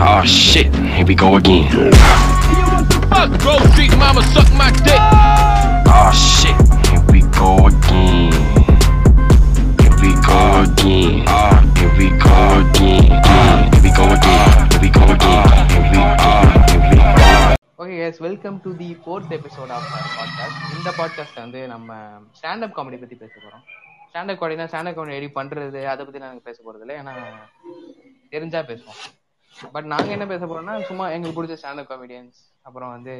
Oh shit, here we go again. Fuck, Grove Street mama suck my dick. Oh shit, here we go again. Here we go again. Oh, here we go again. Uh, here we go again. Here we go again. Here we go. Here we go. Okay yes welcome to the fourth episode of podcast இந்த பாட்காஸ்ட்ல வந்து நம்ம stand up comedy பத்தி பேச போறோம் stand up காமெடினா stand up comedy எப்படி பண்றது அதை பத்தி நாங்க பேச போறது இல்லை ஏன்னா தெரிஞ்சா பேசுவோம் பட் நாங்க என்ன பேச போறோம்னா சும்மா எங்களுக்கு பிடிச்ச ஸ்டாண்டப் காமெடியன்ஸ் அப்புறம் வந்து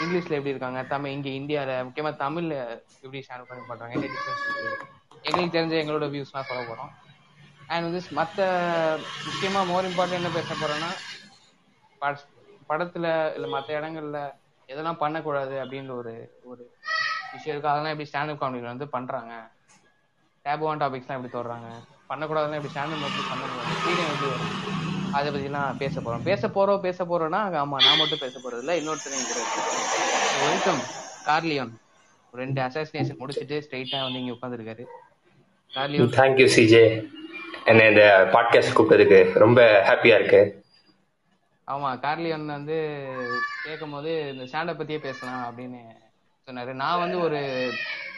இங்கிலீஷ்ல எப்படி இருக்காங்க தமிழ் இங்க இந்தியால முக்கியமா தமிழ்ல எப்படி ஸ்டாண்டப் காமெடி பண்றாங்க என்ன டிஃபரன்ஸ் எங்களுக்கு தெரிஞ்ச எங்களோட வியூஸ்லாம் சொல்ல போறோம். அண்ட் வந்து மற்ற முக்கியமா மோர் இம்பார்ட்டன்ட் என்ன பேச போறோம்னா பட- படத்துல இல்ல மத்த இடங்கள்ல எதெல்லாம் பண்ணக்கூடாது அப்படின்ற ஒரு ஒரு விஷயம் இருக்கு. அதெல்லாம் எப்படி ஸ்டாண்டப் காமெடியில் வந்து பண்றாங்க? டேபுவான் டாபிக்ஸ்லாம் எப்படி தொடறாங்க பண்ணக்கூடாதுன்னா எப்படி ஸ்டாண்டப் எப்படி பண்ணக்கூடாது? ஃப்ரீடம் எப்படி வரும்? அதை பத்திலாம் பேச போறோம். பேச போறோம் பேச போறோம்னா ஆமா நான் மட்டும் பேச போறது இல்ல இன்னொருத்தர் இங்க வெல்கம் கார்லியோன். ரெண்டு அசாசினேஷன் முடிச்சுட்டு ஸ்ட்ரைட்டா வந்து இங்க உட்காந்துருக்காரு கார்லியோன். தேங்க்யூ சிஜே என்ன இந்த பாட்காஸ்ட் கூப்பிட்டதுக்கு ரொம்ப ஹாப்பியா இருக்கு. ஆமா கார்லியன் வந்து கேட்கும் போது இந்த ஸ்டாண்டப் பத்தியே பேசலாம் அப்படின்னு சொன்னாரு. நான் வந்து ஒரு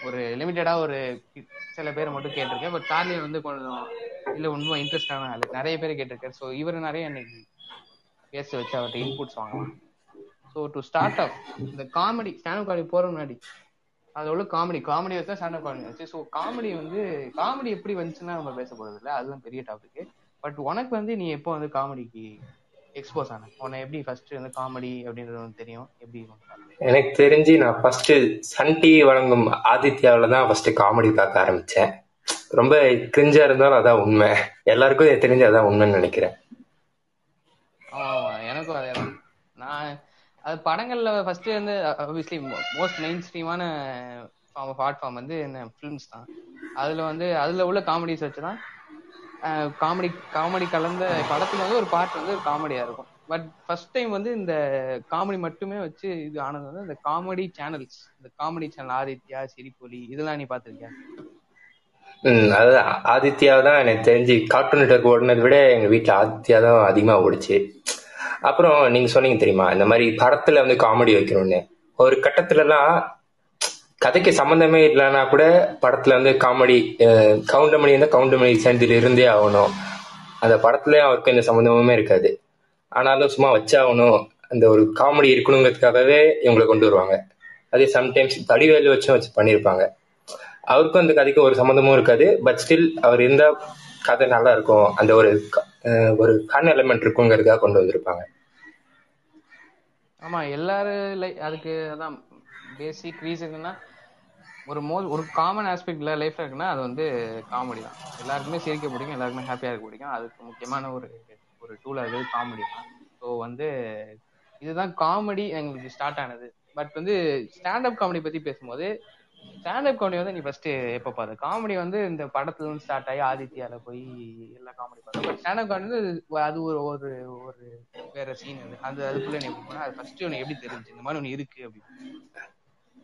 ஒரு லிமிட்டடா ஒரு சில பேர் மட்டும் கேட்டிருக்கேன். பட் கார்லியன் வந்து கொஞ்சம் இல்ல உண்மை இன்ட்ரெஸ்டான ஆளு. நிறைய பேர் கேட்டிருக்காரு. ஸோ இவர் நிறைய இன்னைக்கு பேச வச்சு அவர்கிட்ட இன்புட்ஸ் வாங்கலாம். ஸோ டு ஸ்டார்ட் அப் இந்த காமெடி ஸ்டாண்டப் காமெடி போற முன்னாடி அதோட காமெடி காமெடி வச்சா ஸ்டாண்டப் காமெடி வச்சு. ஸோ காமெடி வந்து காமெடி எப்படி வந்துச்சுன்னா நம்ம பேச போறது இல்லை. அதுதான் பெரிய டாபிக் பட் உனக்கு வந்து நீ எப்போ வந்து காமெடிக்கு எக்ஸ்போஸ் ஆன உன்னை எப்படி ஃபர்ஸ்ட் வந்து காமெடி அப்படின்றது தெரியும். எப்படி எனக்கு தெரிஞ்சு நான் ஃபர்ஸ்ட் சன் டிவி வழங்கும் ஆதித்யாவில தான் ஃபர்ஸ்ட் காமெடி பார்க்க ஆரம்பிச்சேன். ரொம்ப கிரிஞ்சா இருந்தாலும் அதான் உண்மை. எல்லாருக்கும் தெரிஞ்சு அதான் உண்மைன்னு நினைக்கிறேன். எனக்கும் அதே தான். நான் அது படங்கள்ல ஃபர்ஸ்ட் வந்து ஆப்வியஸ்லி மோஸ்ட் மெயின் ஸ்ட்ரீமான ஃபார்ம் ஆர்ட் ஃபார்ம் வந்து என்ன ஃபிலிம்ஸ் தான். அதுல வந்து அதுல உள்ள காமெடிஸ் வச்சு தான் காமெடி காமெடி கலந்த படத்துல வந்து ஒரு பார்ட் வந்து ஒரு காமெடியா இருக்கும். பட் ஃபர்ஸ்ட் டைம் வந்து இந்த காமெடி மட்டுமே வச்சு இது ஆனது வந்து இந்த காமெடி சேனல்ஸ் இந்த காமெடி சேனல் ஆதித்யா சிரிப்பொலி இதெல்லாம் நீ பாத்திருக்கியா ம் அதுதான் ஆதித்யா தான் எனக்கு தெரிஞ்சு கார்ட்டூன் நெட்ஒர்க் ஓடினதை விட எங்க வீட்டில் ஆதித்யா தான் அதிகமா ஓடிச்சு. அப்புறம் நீங்க சொன்னீங்க தெரியுமா இந்த மாதிரி படத்துல வந்து காமெடி வைக்கணும்னு. ஒரு கட்டத்துலலாம் கதைக்கு சம்மந்தமே இல்லைன்னா கூட படத்துல வந்து காமெடி கவுண்டமணி இருந்தால் கவுண்டமணி சேர்ந்துட்டு இருந்தே ஆகணும். அந்த படத்துல அவருக்கு எந்த சம்மந்தமுமே இருக்காது. ஆனாலும் சும்மா வச்சாகணும். அந்த ஒரு காமெடி இருக்கணுங்கிறதுக்காகவே இவங்களை கொண்டு வருவாங்க. அதே சம்டைம்ஸ் தடிவேலு வச்சும் வச்சு பண்ணியிருப்பாங்க. அவருக்கும் அந்த கதைக்கு ஒரு சம்மந்தமும் இருக்காது. பட் ஸ்டில் அவர் இருந்தா கதை நல்லா இருக்கும் அந்த ஒரு க- ஒரு ஃபன் எலமெண்ட் இருக்குங்கிறதுக்காக கொண்டு வந்திருப்பாங்க. ஆமா எல்லாரும் அதுக்கு அதான் பேசிக் ரீசன்னா ஒரு மோ ஒரு காமன் ஆஸ்பெக்ட்ல லைஃப்ல இருக்குன்னா அது வந்து காமெடி தான். எல்லாருக்குமே சிரிக்க பிடிக்கும் எல்லாருக்குமே ஹாப்பியா இருக்க பிடிக்கும். அதுக்கு முக்கியமான ஒரு ஒரு டூல் அது காமெடி தான். ஸோ வந்து இதுதான் காமெடி எங்களுக்கு ஸ்டார்ட் ஆனது. பட் வந்து ஸ்டாண்டப் காமெடி பத்தி பேசும்போது ஸ்டாண்டப் காமெடி வந்து நீ ஃபர்ஸ்ட் எப்போ பாரு? காமெடி வந்து இந்த படத்துல இருந்து ஸ்டார்ட் ஆகி ஆதித்யால போய் எல்லா காமெடி பார்த்தோம் பட் ஸ்டாண்டப் காமெடி வந்து அது ஒரு ஒரு ஒரு வேற சீன் அது. அது அதுக்குள்ள நீ எப்படி போனா அது ஃபர்ஸ்ட் உனக்கு எப்படி தெரிஞ்சு இந்த மாதிரி ஒன்று இருக்கு அப்படின்னு.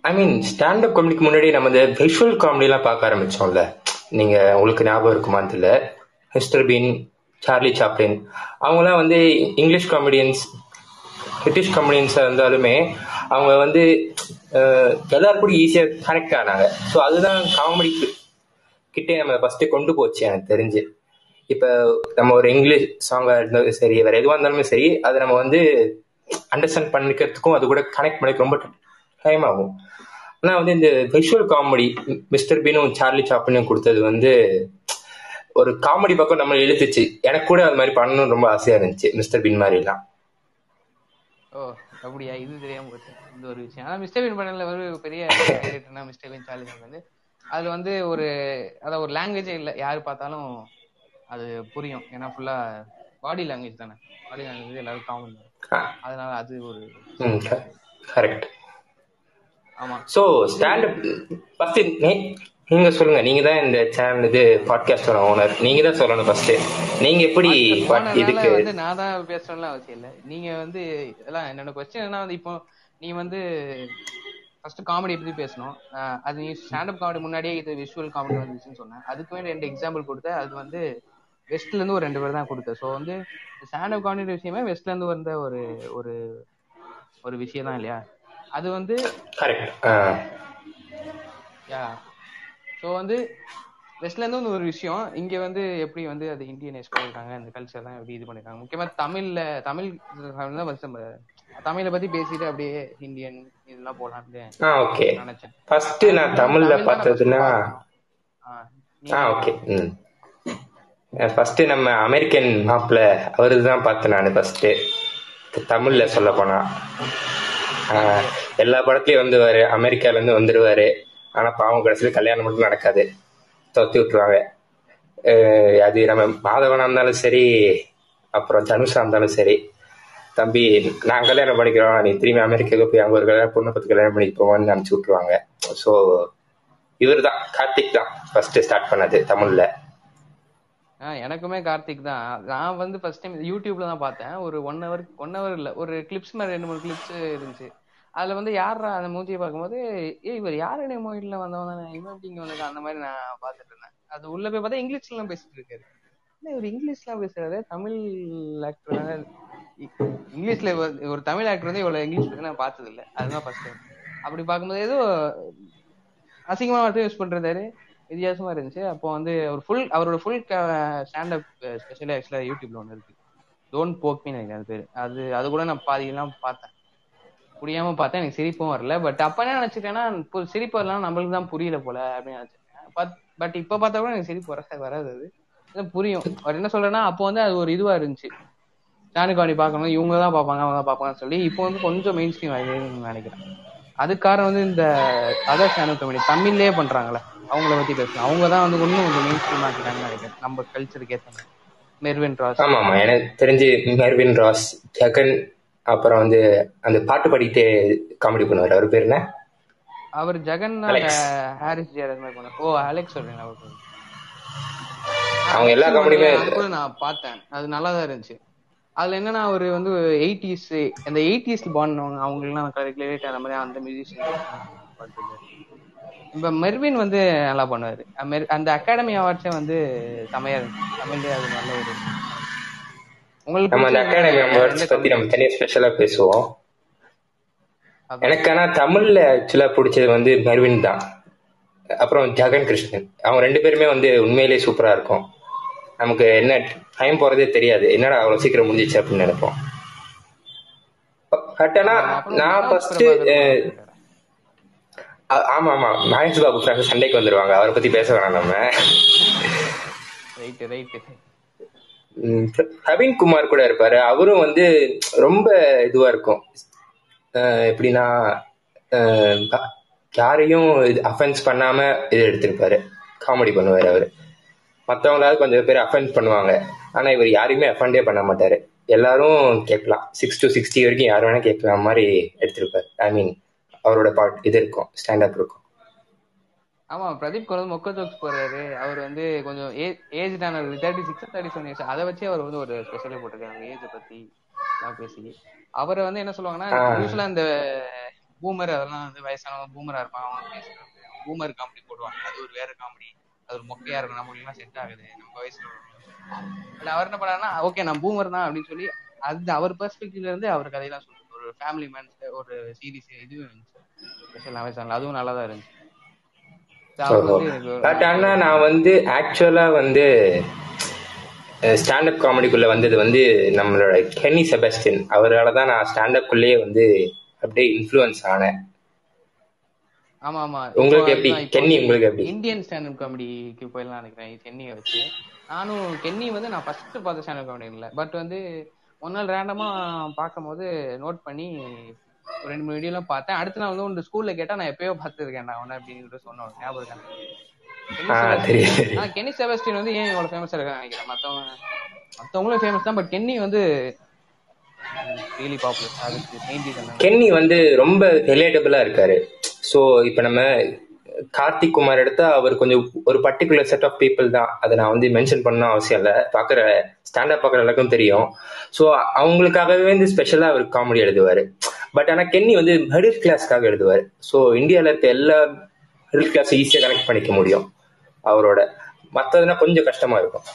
ஐ மீன் ஸ்டாண்டப் காமெடிக்கு முன்னாடி நம்ம இந்த விஷுவல் காமெடிலாம் பார்க்க ஆரம்பிச்சோம்ல. நீங்க உங்களுக்கு ஞாபகம் இருக்குமான்னு தெரியல. மிஸ்டர் பீன் சார்லி சாப்ளின் அவங்கலாம் வந்து இங்கிலீஷ் காமெடியன்ஸ் பிரிட்டிஷ் காமெடியன்ஸாக இருந்தாலுமே அவங்க வந்து எல்லாரும் கூட ஈஸியாக கனெக்ட் ஆனாங்க. ஸோ அதுதான் காமெடி கிட்டே நம்ம ஃபஸ்ட்டு கொண்டு போச்சு எனக்கு தெரிஞ்சு. இப்போ நம்ம ஒரு இங்கிலீஷ் சாங்காக இருந்தாலும் சரி வேறு எதுவாக இருந்தாலுமே சரி அதை நம்ம வந்து அண்டர்ஸ்டாண்ட் பண்ணிக்கிறதுக்கும் அது கூட கனெக்ட் பண்ணிக்க ரொம்ப டைம் ஆகும். ஆனால் வந்து இந்த விஷுவல் காமெடி மிஸ்டர் பீனும் சார்லி சாப்பினும் கொடுத்தது வந்து ஒரு காமெடி பக்கம் நம்ம இழுத்துச்சு. எனக்கு கூட அது மாதிரி பண்ணணும்னு ரொம்ப ஆசையா இருந்துச்சு மிஸ்டர் பீன் மாதிரிலாம். ஓ அப்படியா? இது தெரியாம போச்சு. இந்த ஒரு விஷயம். ஆனா மிஸ்டர் பீன் பண்ணல ஒரு பெரிய டைரக்டர்னா மிஸ்டர் பீன் சார்லி வந்து அதுல வந்து ஒரு அதான் ஒரு லாங்குவேஜே இல்ல. யாரு பார்த்தாலும் அது புரியும். ஏன்னா ஃபுல்லா பாடி லாங்குவேஜ் தானே. பாடி லாங்குவேஜ் எல்லாரும் காமன் அதனால அது ஒரு கரெக்ட் ஸோ ஸ்டாண்டப் ஃபர்ஸ்ட் நீங்க சொல்லுங்க. நீங்க தான் இந்த சேனல் இது பாட்காஸ்டோட ஓனர் நீங்க தான் சொல்லணும் ஃபர்ஸ்ட் நீங்க எப்படி இதுக்கு வந்து நான் தான் பேசணும்லாம் அவசியம் இல்ல. நீங்க வந்து இதெல்லாம் என்னோட கொஸ்டின் என்ன வந்து இப்போ நீ வந்து ஃபர்ஸ்ட் காமெடி பத்தி பேசணும். அது நீ ஸ்டாண்டப் காமெடி முன்னாடியே இது விஷுவல் காமெடி வந்துச்சுன்னு சொன்னேன். அதுக்கு வேண்டிய ரெண்டு எக்ஸாம்பிள் கொடுத்த அது வந்து வெஸ்ட்ல இருந்து ஒரு ரெண்டு பேர் தான் கொடுத்தேன். ஸோ வந்து ஸ்டாண்டப் காமெடி விஷயமே வெஸ்ட்ல இருந்து வந்த ஒரு ஒரு ஒரு விஷயம் தான் இல்லையா? அது வந்து யா. ஸோ வந்து வெஸ்ட்ல இருந்து வந்து ஒரு விஷயம். இங்க வந்து எப்படி வந்து அது இந்தியனைஸ் பண்ணிருக்காங்க அந்த கல்ச்சர் தான் எப்படி இது பண்ணிருக்காங்க. முக்கியமா தமிழ்ல தமிழ் தான் நம்ம தமிழை பத்தி பேசிட்டு அப்படியே இந்தியன் இதெல்லாம் போலாம்னு நினைச்சேன். ஃபர்ஸ்ட் நான் தமிழ்ல தமிழ் தான் பார்த்ததுன்னா ஓகே. ஃபர்ஸ்ட் நம்ம அமெரிக்கன் மாப்பிள்ள அவரு தான் பார்த்தேன் நான் ஃபர்ஸ்ட் தமிழ்ல சொல்ல போனா. எல்லா படத்துலயும் வந்துவாரு அமெரிக்கால இருந்து வந்துருவாரு. ஆனா பாவம் கடைசியில கல்யாணம் மட்டும் நடக்காது. தொத்தி விட்டுருவாங்க. அது நம்ம மாதவனா இருந்தாலும் சரி அப்புறம் தனுஷா இருந்தாலும் சரி தம்பி நான் கல்யாணம் பண்ணிக்கிறோம். நீ திரும்பி அமெரிக்காவுக்கு போய் அங்க ஒரு கல்யாணம் பொண்ணை பத்தி கல்யாணம் பண்ணி போவான்னு நினைச்சு விட்டுருவாங்க. ஸோ இவர் தான் கார்த்திக் தான் ஃபர்ஸ்ட் ஸ்டார்ட் பண்ணது தமிழ்ல. எனக்குமே கார்த்திக் தான். நான் வந்து ஃபர்ஸ்ட் டைம் யூடியூப்ல தான் பார்த்தேன். ஒரு ஒன் ஹவர் ஒன் ஹவர் இல்ல ஒரு கிளிப்ஸ் மாதிரி ரெண்டு மூணு கிளிப்ஸ் இருந்துச்சு. அதுல வந்து யாரா அந்த மூஞ்சியை பார்க்கும்போது ஏ இவர் யாரு மொழியில வந்தவன் தானே? இவன் எப்படி இங்க வந்திருக்கான் அந்த மாதிரி நான் பாத்துட்டு இருந்தேன். அது உள்ள போய் பார்த்தா இங்கிலீஷ்ல எல்லாம் பேசிட்டு இருக்காரு. இவர் இங்கிலீஷ்லாம் பேசுறாரு. தமிழ் ஆக்டர் இங்கிலீஷ்ல ஒரு- தமிழ் ஆக்டர் வந்து இவ்வளவு இங்கிலீஷ் பேச நான் பார்த்தது இல்ல அதுதான் ஃபர்ஸ்ட் டைம் அப்படி பார்க்கும்போது ஏதோ அசிங்கமான வார்த்தை யூஸ் பண்றாரு வித்தியாசமா இருந்துச்சு. அப்போ வந்து ஒரு ஃபுல் அவரோட ஃபுல் ஸ்டாண்டப் ஸ்பெஷலி ஆக்சுவலா யூடியூப்ல ஒன்று இருக்கு. டோன்ட் போக்மின்னு நினைக்கிறேன் அது பேர். அது அது கூட நான் பாதியெல்லாம் பார்த்தேன். புரியாம பார்த்தா எனக்கு சிரிப்பும் வரல. பட் அப்ப என்ன நினைச்சிட்டேன்னா சிரிப்பு வரலாம் நம்மளுக்கு தான் புரியல போல அப்படின்னு நினைச்சேன் பட் இப்ப பார்த்தா கூட எனக்கு சிரிப்பு வர வராது அது. புரியும். அவர் என்ன சொல்றேன்னா அப்போ வந்து அது ஒரு இதுவா இருந்துச்சு. சாணுகாணி பார்க்கணும் இவங்க தான் பார்ப்பாங்க அவங்க தான் பார்ப்பாங்கன்னு சொல்லி இப்போ வந்து கொஞ்சம் மெயின் ஸ்ட்ரீம் ஆகிடுன்னு நினைக்கிறேன். அது காரணம் வந்து இந்த அதர் சேனல் கம்பெனி தமிழ்லயே பண்றாங்களே அவங்கள பத்தி பேசணும். அவங்க தான் வந்து இன்னும் கொஞ்சம் மெயின் ஸ்ட்ரீம் ஆக்கிட்டாங்கன்னு நினைக்கிறேன். நம்ம கல்ச்சருக்கு ஏற்ற மெர்வின் ராஸ் ஆமா ஆமா எனக்கு தெரிஞ்சு மெர்வின் ராஸ் ஜெகன் அப்புறம் வந்து அந்த பாட்டு பாடிட்டே காமெடி பண்ணுவார். அவர் பேர் என்ன? அவர் ஜெகன். ஹாரிஸ் ஜிஆர் மாதிரி பண்ணார் ஓ அலெக்ஸ் சொல்றீங்க அவருக்கு அவங்க எல்லா காமெடியுமே அது நான் பார்த்தேன். அது நல்லா தான் இருந்துச்சு. அதுல என்னன்னா அவர் வந்து எயிட்டிஸ் அந்த எயிட்டிஸ் பாண்டவங்க அவங்களுக்குலாம் ரிலேட் ஆன மாதிரி அந்த மியூசிஷியன் இப்ப மெர்வின் வந்து நல்லா பண்ணுவாரு. அந்த அகாடமி அவார்ட்ஸே வந்து செமையா இருந்துச்சு. தமிழ்ல அது நல்ல ஒரு உங்களுக்கு நம்ம அந்த அகாடமி அவார்ட்ஸ் பத்தி நம்ம தனியா ஸ்பெஷலா பேசுவோம். எனக்கு ஆனா தமிழ்ல ஆக்சுவலா பிடிச்சது வந்து மெர்வின் தான். அப்புறம் ஜெகன் கிருஷ்ணன். அவங்க ரெண்டு பேருமே வந்து உண்மையிலேயே சூப்பரா இருக்கும். நமக்கு என்ன டைம் போறதே தெரியாது. என்னடா அவ்வளவு சீக்கிரம் முடிஞ்சிச்சு அப்படின்னு நினைப்போம். பட் ஆனா நான் ஃபர்ஸ்ட். ஆமா ஆமா. மகேஷ் பாபு சண்டைக்கு வந்துருவாங்க. அவரை பத்தி பேச வேணாம் நம்ம. ரைட் ரைட் பிரவீன் குமார் கூட இருப்பாரு. அவரும் வந்து ரொம்ப இதுவா இருக்கும். எப்படின்னா யாரையும் இது அஃபென்ஸ் பண்ணாம இது எடுத்திருப்பாரு. காமெடி பண்ணுவாரு அவரு. மற்றவங்களாவது கொஞ்சம் பேர் அஃபென்ஸ் பண்ணுவாங்க. ஆனா இவர் யாரையுமே அஃபெண்டே பண்ண மாட்டாரு. எல்லாரும் கேட்கலாம். சிக்ஸ் டு சிக்ஸ்டி வரைக்கும் யார் வேணா கேட்கலாம் மாதிரி எடுத்திருப்பாரு. ஐ மீன் அவரோட பாட் இது இருக்கும். ஸ்டாண்டப் இருக்கும். ஆமா பிரதீப் குரல் மொக்க ஜோக்ஸ் போறாரு அவர் வந்து கொஞ்சம் ஏஜ் தான thirty six thirty seven years அதை வச்சு அவர் வந்து ஒரு ஸ்பெஷலே போட்டிருக்காங்க ஏஜ் பத்தி எல்லாம் பேசி. அவரை வந்து என்ன சொல்லுவாங்கன்னா. யூஸ்வலா இந்த பூமர் அதெல்லாம் வந்து வயசானவங்க பூமரா இருப்பான் அவங்க பேசுறாங்க பூமர் காமெடி போடுவாங்க. அது ஒரு வேற காமெடி அது ஒரு மொக்கையா இருக்கும். நம்மளுக்கு எல்லாம் செட் ஆகுது. நம்ம வயசுல அவர் என்ன பண்ணாருன்னா ஓகே நான் பூமர் தான் அப்படின்னு சொல்லி அது அவர் பெர்ஸ்பெக்டிவ்ல இருந்து அவர் கதையெல்லாம் சொல்லுவாங்க ஒரு ஃபேமிலி மேன் ஒரு சீரிஸ் இதுவும் இருந்துச்சு. ஸ்பெஷல் வயசான அதுவும் நல்லா தான் இருந்துச்சு அவர் வந்து எனக்கு ஒரு- பட் ஆனா நான் வந்து ஆக்சுவலா வந்து ஸ்டாண்டப் காமெடிக்குள்ள வந்தது வந்து நம்மளோட கென்னி செபஸ்டின் அவரால தான் நான் ஸ்டாண்டப் குள்ளேயே வந்து அப்படியே இன்ஃப்ளூயன்ஸ் ஆனேன். ஆமா ஆமா உங்களுக்கு எப்படி? கென்னி உங்களுக்கு எப்படி? இந்தியன் ஸ்டாண்டப் காமெடிக்கு போயிடலாம் நினைக்கிறேன் கென்னியை வச்சு. நானும் கென்னி வந்து நான் ஃபர்ஸ்ட் பார்த்த ஸ்டாண்டப் காமெடி இல்லை பட் வந்து ஒரு நாள் ரேண்டமா பார்க்கும்போது நோட் பண்ணி ஒரு ரெண்டு மூணு வீடியோலாம் பார்த்தேன். அடுத்த நாள் வந்து உங்க ஸ்கூல்ல கேட்டா நான் எப்பயோ பார்த்துருக்கேன் நான் ஒன்னு அப்படின்னு சொன்னோம் ஞாபகம் இருக்கா? கென்னி ஆ செபாஸ்டியன். தெரியும் தெரியும் ஆனா கென்னி செபாஸ்டியன் வந்து ஏன் இவ்வளவு ஃபேமஸா இருக்கான்னு நினைக்கிறேன்? மத்தவங்க மத்தவங்களும் ஃபேமஸ் தான் பட் கென்னி வந்து கென்னி வந்து ரொம்ப ரிலேட்டபிளா இருக்காரு. ஸோ இப்போ நம்ம கார்த்திக் குமார் எடுத்தா அவர் கொஞ்சம் ஒரு பர்டிகுலர் செட் ஆஃப் பீப்புள் தான். அதை நான் வந்து மென்ஷன் பண்ண அவசியம் இல்லை. பார்க்குற ஸ்டாண்டப் பார்க்குற எல்லாருக்கும் தெரியும். ஸோ அவங்களுக்காகவே வந்து ஸ்பெஷலாக அவர் காமெடி எழுதுவார். பட் ஆனால் கென்னி வந்து மிடில் கிளாஸ்க்காக எழுதுவார். ஸோ இந்தியாவில் இருக்க எல்லா மிடில் கிளாஸ் ஈஸியாக கனெக்ட் பண்ணிக்க முடியும். அவரோட. மற்றதுனா கொஞ்சம் கஷ்டமா இருக்கும்.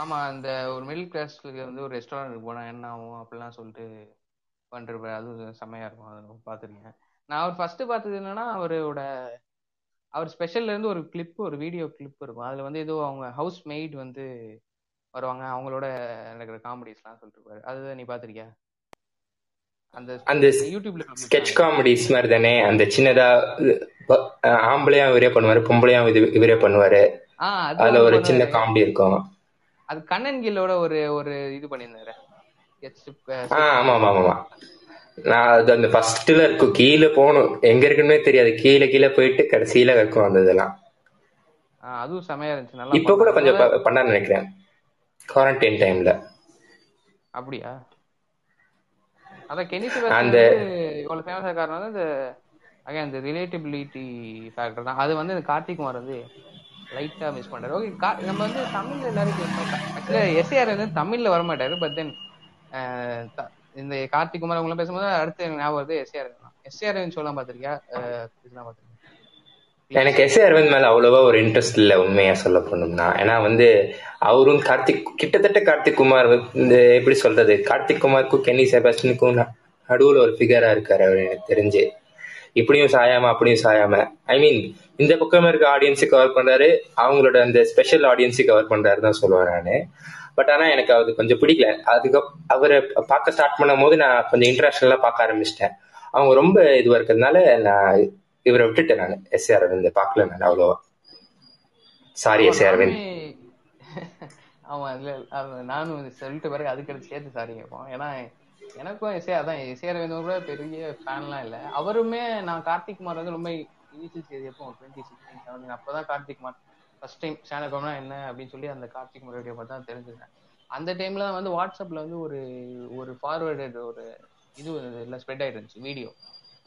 ஆமா அந்த ஒரு மிடில் கிளாஸ்க்கு வந்து ஒரு ரெஸ்டாரண்ட் போனா என்ன ஆகும் அப்படிலாம் சொல்லிட்டு பண்ணிருப்பாரு அதுவும் செம்மையா இருக்கும். அதை பார்த்துருக்கேன் நான் அவர் ஃபர்ஸ்ட் பார்த்தது என்னன்னா அவரோட அவர் ஸ்பெஷல்ல இருந்து ஒரு கிளிப் ஒரு வீடியோ கிளிப் இருக்கும். அதுல வந்து ஏதோ அவங்க ஹவுஸ் மெய்ட் வந்து வருவாங்க. அவங்களோட நடக்கிற காமெடிஸ்லாம் சொல்லிட்டு இருப்பாரு. அதுதான் நீ பாத்திருக்கியா அந்த அந்த யூடியூப்ல ஸ்கெட்ச் காமெடிஸ் மாதிரி தானே அந்த சின்னதா ஆம்பளையா இவரே பண்ணுவாரு பொம்பளையா இது இவரே பண்ணுவாரு. அதுல ஒரு. சின்ன காமெடி இருக்கும். அது கண்ணன் கில்லோட ஒரு ஒரு இது பண்ணியிருந்தாரு. ஆமா ஆமா ஆமா நான் அது அந்த ஃபர்ஸ்ட்ல இருக்கும் கீழே போகணும். எங்க இருக்குன்னே தெரியாது. கீழே கீழே போயிட்டு கடைசியில இருக்கும் அந்த இதெல்லாம். அதுவும் செமையா இருந்துச்சு. நல்லா இப்ப கூட. கொஞ்சம் ப- பண்ணான்னு நினைக்கிறேன். குவாரண்டைன் டைம்ல அப்படியா? அதான் கெனி அந்த- அந்த இவ்வளவு ஃபேமஸ் காரணம் வந்து அகைன் இந்த ரிலேட்டபிலிட்டி ஃபேக்டர் தான். அது வந்து இந்த கார்த்திக் குமார் வந்து லைட்டா மிஸ் பண்றாரு. ஓகே நம்ம வந்து தமிழ்ல எல்லாரும் எஸ்ஏஆர் வந்து தமிழ்ல வர மாட்டாரு பட் தென் இந்த கார்த்திக் குமார் அவங்களாம் பேசும்போது அடுத்து ஞாபகம் வருது எஸ்ஏஆர் எஸ்ஏஆர் சொல்லலாம் பாத்திருக்கியா இதெல்லாம் பாத்திருக்கியா எனக்கு எஸ் அரவிந்த் மேல அவ்வளவா ஒரு இன்ட்ரெஸ்ட் இல்ல உண்மையா சொல்ல போனோம்னா. ஏன்னா வந்து அவரும் கார்த்திக் கிட்டத்தட்ட கார்த்திக் குமார் வந்து இந்த எப்படி சொல்றது? கார்த்திக் குமாருக்கும் கென்னி செபாஸ்டினுக்கும் நடுவுல ஒரு ஃபிகரா இருக்காரு அவர் எனக்கு தெரிஞ்சு. இப்படியும் சாயாம அப்படியும் சாயாம. ஐ மீன் இந்த பக்கம் இருக்க ஆடியன்ஸுக்கு கவர் பண்றாரு அவங்களோட அந்த ஸ்பெஷல் ஆடியன்ஸுக்கு கவர் பண்றாரு தான் சொல்லுவேன் நானு. பட் ஆனா எனக்கு அது கொஞ்சம் பிடிக்கல. அதுக்கு அவரை பார்க்க ஸ்டார்ட் பண்ணும் போது நான் கொஞ்சம் இன்டர்நேஷனலா பார்க்க ஆரம்பிச்சிட்டேன். அவங்க ரொம்ப இதுவா இருக்கிறதுனால நான் இவரை விட்டுட்டேன் நான் எஸ் அரவிந்த் பார்க்கல நான் அவ்வளோவா சாரி எஸ் அரவிந்த். ஆமா இல்ல நானும் சொல்லிட்டு பிறகு அதுக்கு அடுத்து சேர்த்து சாரி கேட்போம். ஏன்னா எனக்கும் இசை அதான் இசை அரவிந்தன் கூட பெரிய ஃபேன்லாம் இல்ல. அவருமே நான் கார்த்திக் குமார் வந்து ரொம்ப இனிஷியல் ஸ்டேஜ் எப்போ டுவெண்ட்டி சிக்ஸ்டீன் செவன்டீன் அப்போதான் Karthik Kumar first time channel கோம்னா என்ன அப்படின்னு சொல்லி அந்த கார்த்திக் குமார் வீடியோ பார்த்து தான் தெரிஞ்சுக்கிறேன் அந்த டைம்ல வந்து வாட்ஸ்அப்ல வந்து ஒரு ஒரு ஃபார்வேர்டு ஒரு இது எல்லாம் ஸ்ப்ரெட் ஆயிட்டு இருந்துச்சு வீடியோ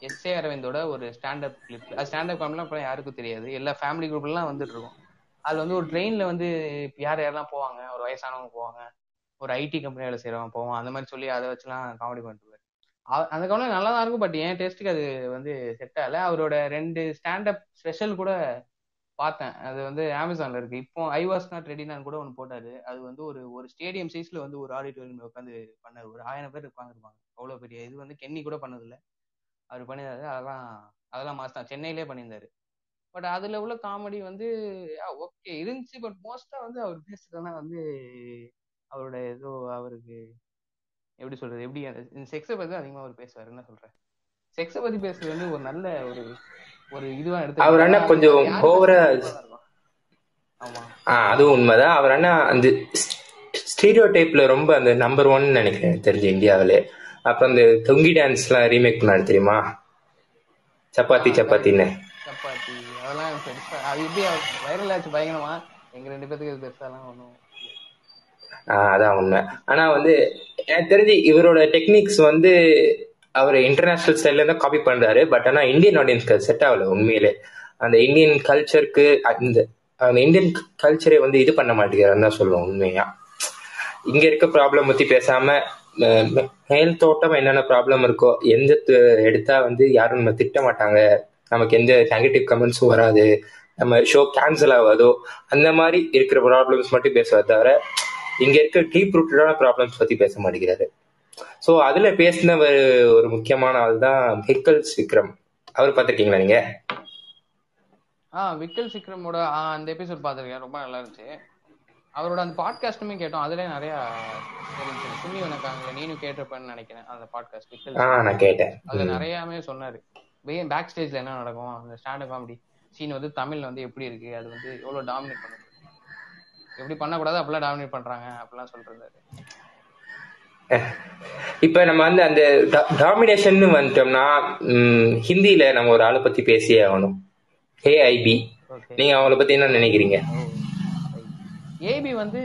எஸ்ஏ அரவிந்தோட ஒரு ஸ்டாண்டப் கிளிப் அது ஸ்டாண்டப் காமெடிலாம் அப்புறம் யாருக்கும் தெரியாது. எல்லா ஃபேமிலி குரூப்லாம் வந்துட்டு இருக்கும். அதுல வந்து ஒரு ட்ரெயின்ல வந்து யார் யாரெல்லாம் போவாங்க? ஒரு வயசானவங்க போவாங்க. ஒரு ஐடி கம்பெனி வேலை செய்யறவங்க போவோம் அந்த மாதிரி சொல்லி அதை வச்சுலாம் காமெடி பண்ணிட்டு அந்த காமெடி நல்லா தான் இருக்கும். பட் என் டேஸ்ட்டுக்கு அது வந்து செட் ஆகல. அவரோட ரெண்டு ஸ்டாண்டப் ஸ்பெஷல் கூட பார்த்தேன். அது வந்து அமேசான்ல இருக்கு. இப்போ ஐ வாஸ் நாட் ரெடினான்னு கூட ஒன்று போட்டாரு. அது வந்து ஒரு ஒரு ஸ்டேடியம் சைஸ்ல வந்து ஒரு ஆடிட்டோரியம் உட்காந்து பண்ணாரு. ஒரு ஆயிரம் பேர் உட்காந்துருப்பாங்க அவ்வளோ பெரிய இது வந்து கென்னி கூட பண்ணதில்லை. அவர் பண்ணியிருந்தாரு. அதெல்லாம் அதெல்லாம் மாஸ் தான். சென்னையிலே பண்ணியிருந்தாரு. பட் அதுல உள்ள காமெடி வந்து ஓகே இருந்துச்சு. பட் மோஸ்டா வந்து அவர் பேசுறதுனா வந்து அவரோட ஏதோ அவருக்கு எப்படி சொல்றது எப்படி செக்ஸை பத்தி தான் அதிகமா அவர் பேசுவார். என்ன சொல்றேன் செக்ஸை பத்தி பேசுறது வந்து ஒரு நல்ல ஒரு ஒரு இதுவா எடுத்து அவர் அண்ணா கொஞ்சம் over ஆ- ஆமா. ஆ அதுவும் உண்மைதான். அவர் அண்ணா அந்த ஸ்டீரியோ டைப்ல ரொம்ப அந்த நம்பர் ஒன் நினைக்கிறேன். தெரிஞ்சு இந்தியாவிலே. அப்புறம் அந்த தொங்கி டான்ஸ்லாம் ரீமேக் பண்ணாரு தெரியுமா? சப்பாத்தி சப்பாத்தின்னு. சப்பாத்தி அதெல்லாம் பெருசா அது எப்படி வைரல் ஆச்சு பயங்கரமா? எங்க ரெண்டு பேத்துக்கு அது பெருசாலாம் ஆ, அதான் உண்மை. ஆனா வந்து எனக்கு தெரிஞ்சு இவரோட டெக்னிக்ஸ் வந்து அவர் இன்டர்நேஷனல் ஸ்டைல்ல தான் காப்பி பண்றாரு. பட் ஆனா இந்தியன் ஆடியன்ஸ்க்கு செட் ஆகல உண்மையிலே. அந்த இந்தியன் கல்ச்சருக்கு அந்த அந்த இந்தியன் கல்ச்சரை வந்து இது பண்ண மாட்டேங்கிறாருன்னு தான் சொல்லுவோம் உண்மையா. இங்க இருக்க ப்ராப்ளம் பத்தி பேசாம மேல் தோட்டம் என்னென்ன ப்ராப்ளம் இருக்கோ எந்த எடுத்தா வந்து யாரும் நம்ம திட்ட மாட்டாங்க. நமக்கு எந்த நெகட்டிவ் கமெண்ட்ஸும் வராது. நம்ம ஷோ கேன்சல் ஆகாதோ அந்த மாதிரி இருக்கிற ப்ராப்ளம்ஸ் மட்டும் பேசுவார் தவிர இங்க இருக்க டீப் ரூட்டடான ப்ராப்ளம்ஸ் பத்தி பேச மாட்டேங்கிறாரு. ஸோ அதுல பேசின ஒரு முக்கியமான ஆள் தான் ஹிக்கல்ஸ் விக்ரம் அவர் பார்த்துருக்கீங்களா நீங்க? ஆ விக்கல் சிக்ரமோட அந்த எபிசோட் பார்த்துருக்கேன். ரொம்ப நல்லா இருந்துச்சு. அவரோட அந்த பாட்காஸ்ட்டுமே கேட்டோம். அதுல நிறைய தெரிஞ்சு சுண்ணி வணக்காங்க நீனும் கேட்டிருப்பேன்னு நினைக்கிறேன். அந்த பாட்காஸ்ட் கேட்டேன். அதுல நிறையாமே சொன்னாரு. பேக் ஸ்டேஜ்ல என்ன நடக்கும்? அந்த ஸ்டாண்ட் காமெடி சீன் வந்து தமிழ்ல வந்து எப்படி இருக்கு? அது வந்து எவ்வளவு டாமினேட் பண்ணுது? எப்படி பண்ணக்கூடாது? அப்படிலாம் டாமினேட் பண்றாங்க. அப்படிலாம் சொல்றாரு இப்ப நம்ம வந்து அந்த டாமினேஷன் வந்துட்டோம்னா ஹிந்தியில நம்ம ஒரு ஆளை பத்தி பேசியே ஆகணும். ஏஐபி நீங்க அவங்கள பத்தி என்ன நினைக்கிறீங்க? ஏபி வந்து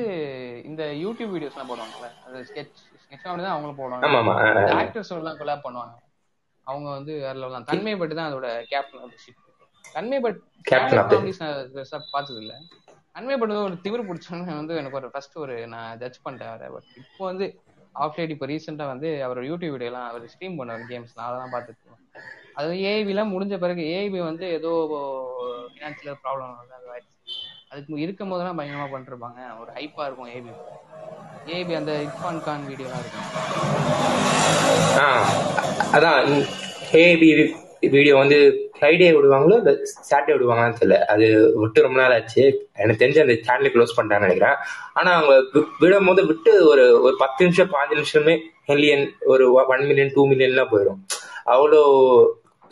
இந்த யூடியூப் வீடியோஸ்லாம் போடுவாங்கல்ல அது ஸ்கெட்ச் ஸ்கெட்ச் காமெடி தான் அவங்களும் போடுவாங்க. ஆக்டர்ஸ் எல்லாம் கொலாப் பண்ணுவாங்க. அவங்க வந்து வேற தன்மை பட்டு தான் அதோட கேப்டன் ஆஃப் ஷிப் தன்மை but Captain of the- comedies நான் பெருசா பார்த்தது இல்ல தன்மை பட்டு ஒரு திமிர் பிடிச்சோன்னு வந்து எனக்கு ஒரு ஃபர்ஸ்ட் ஒரு நான் ஜட்ஜ் பண்ணிட்டேன் அவரை. பட் இப்போ வந்து ஆஃப் லைட் இப்போ ரீசெண்டா வந்து அவர் யூடியூப் வீடியோ எல்லாம் அவர் ஸ்ட்ரீம் பண்ணுவார் கேம்ஸ் நான் அதெல்லாம் பார்த்துட்டு. அது ஏஐபி எல்லாம் முடிஞ்ச பிறகு ஏஐபி வந்து ஏதோ ஃபினான்சியல் ப்ராப்ளம் ஆயிடுச்சு அதுக்கு இருக்கும் போதெல்லாம் பயங்கரமா பண்ணிருப்பாங்க. ஒரு ஹைப்பா இருக்கும் ஏபி ஏபி அந்த இர்ஃபான் கான் வீடியோலாம் இருக்கும். அதான் ஹேபி வீடியோ வந்து ஃப்ரைடே விடுவாங்களோ இல்லை சாட்டர்டே விடுவாங்களான்னு தெரியல. அது விட்டு ரொம்ப நாள் ஆச்சு. எனக்கு தெரிஞ்சு அந்த சேனலை க்ளோஸ் பண்ணிட்டாங்கன்னு நினைக்கிறேன். ஆனால் அவங்க விடும் போது விட்டு ஒரு ஒரு பத்து நிமிஷம் பாஞ்சு நிமிஷமே மில்லியன் ஒரு ஒன் மில்லியன் டூ மில்லியன்லாம் போயிடும் அவ்வளோ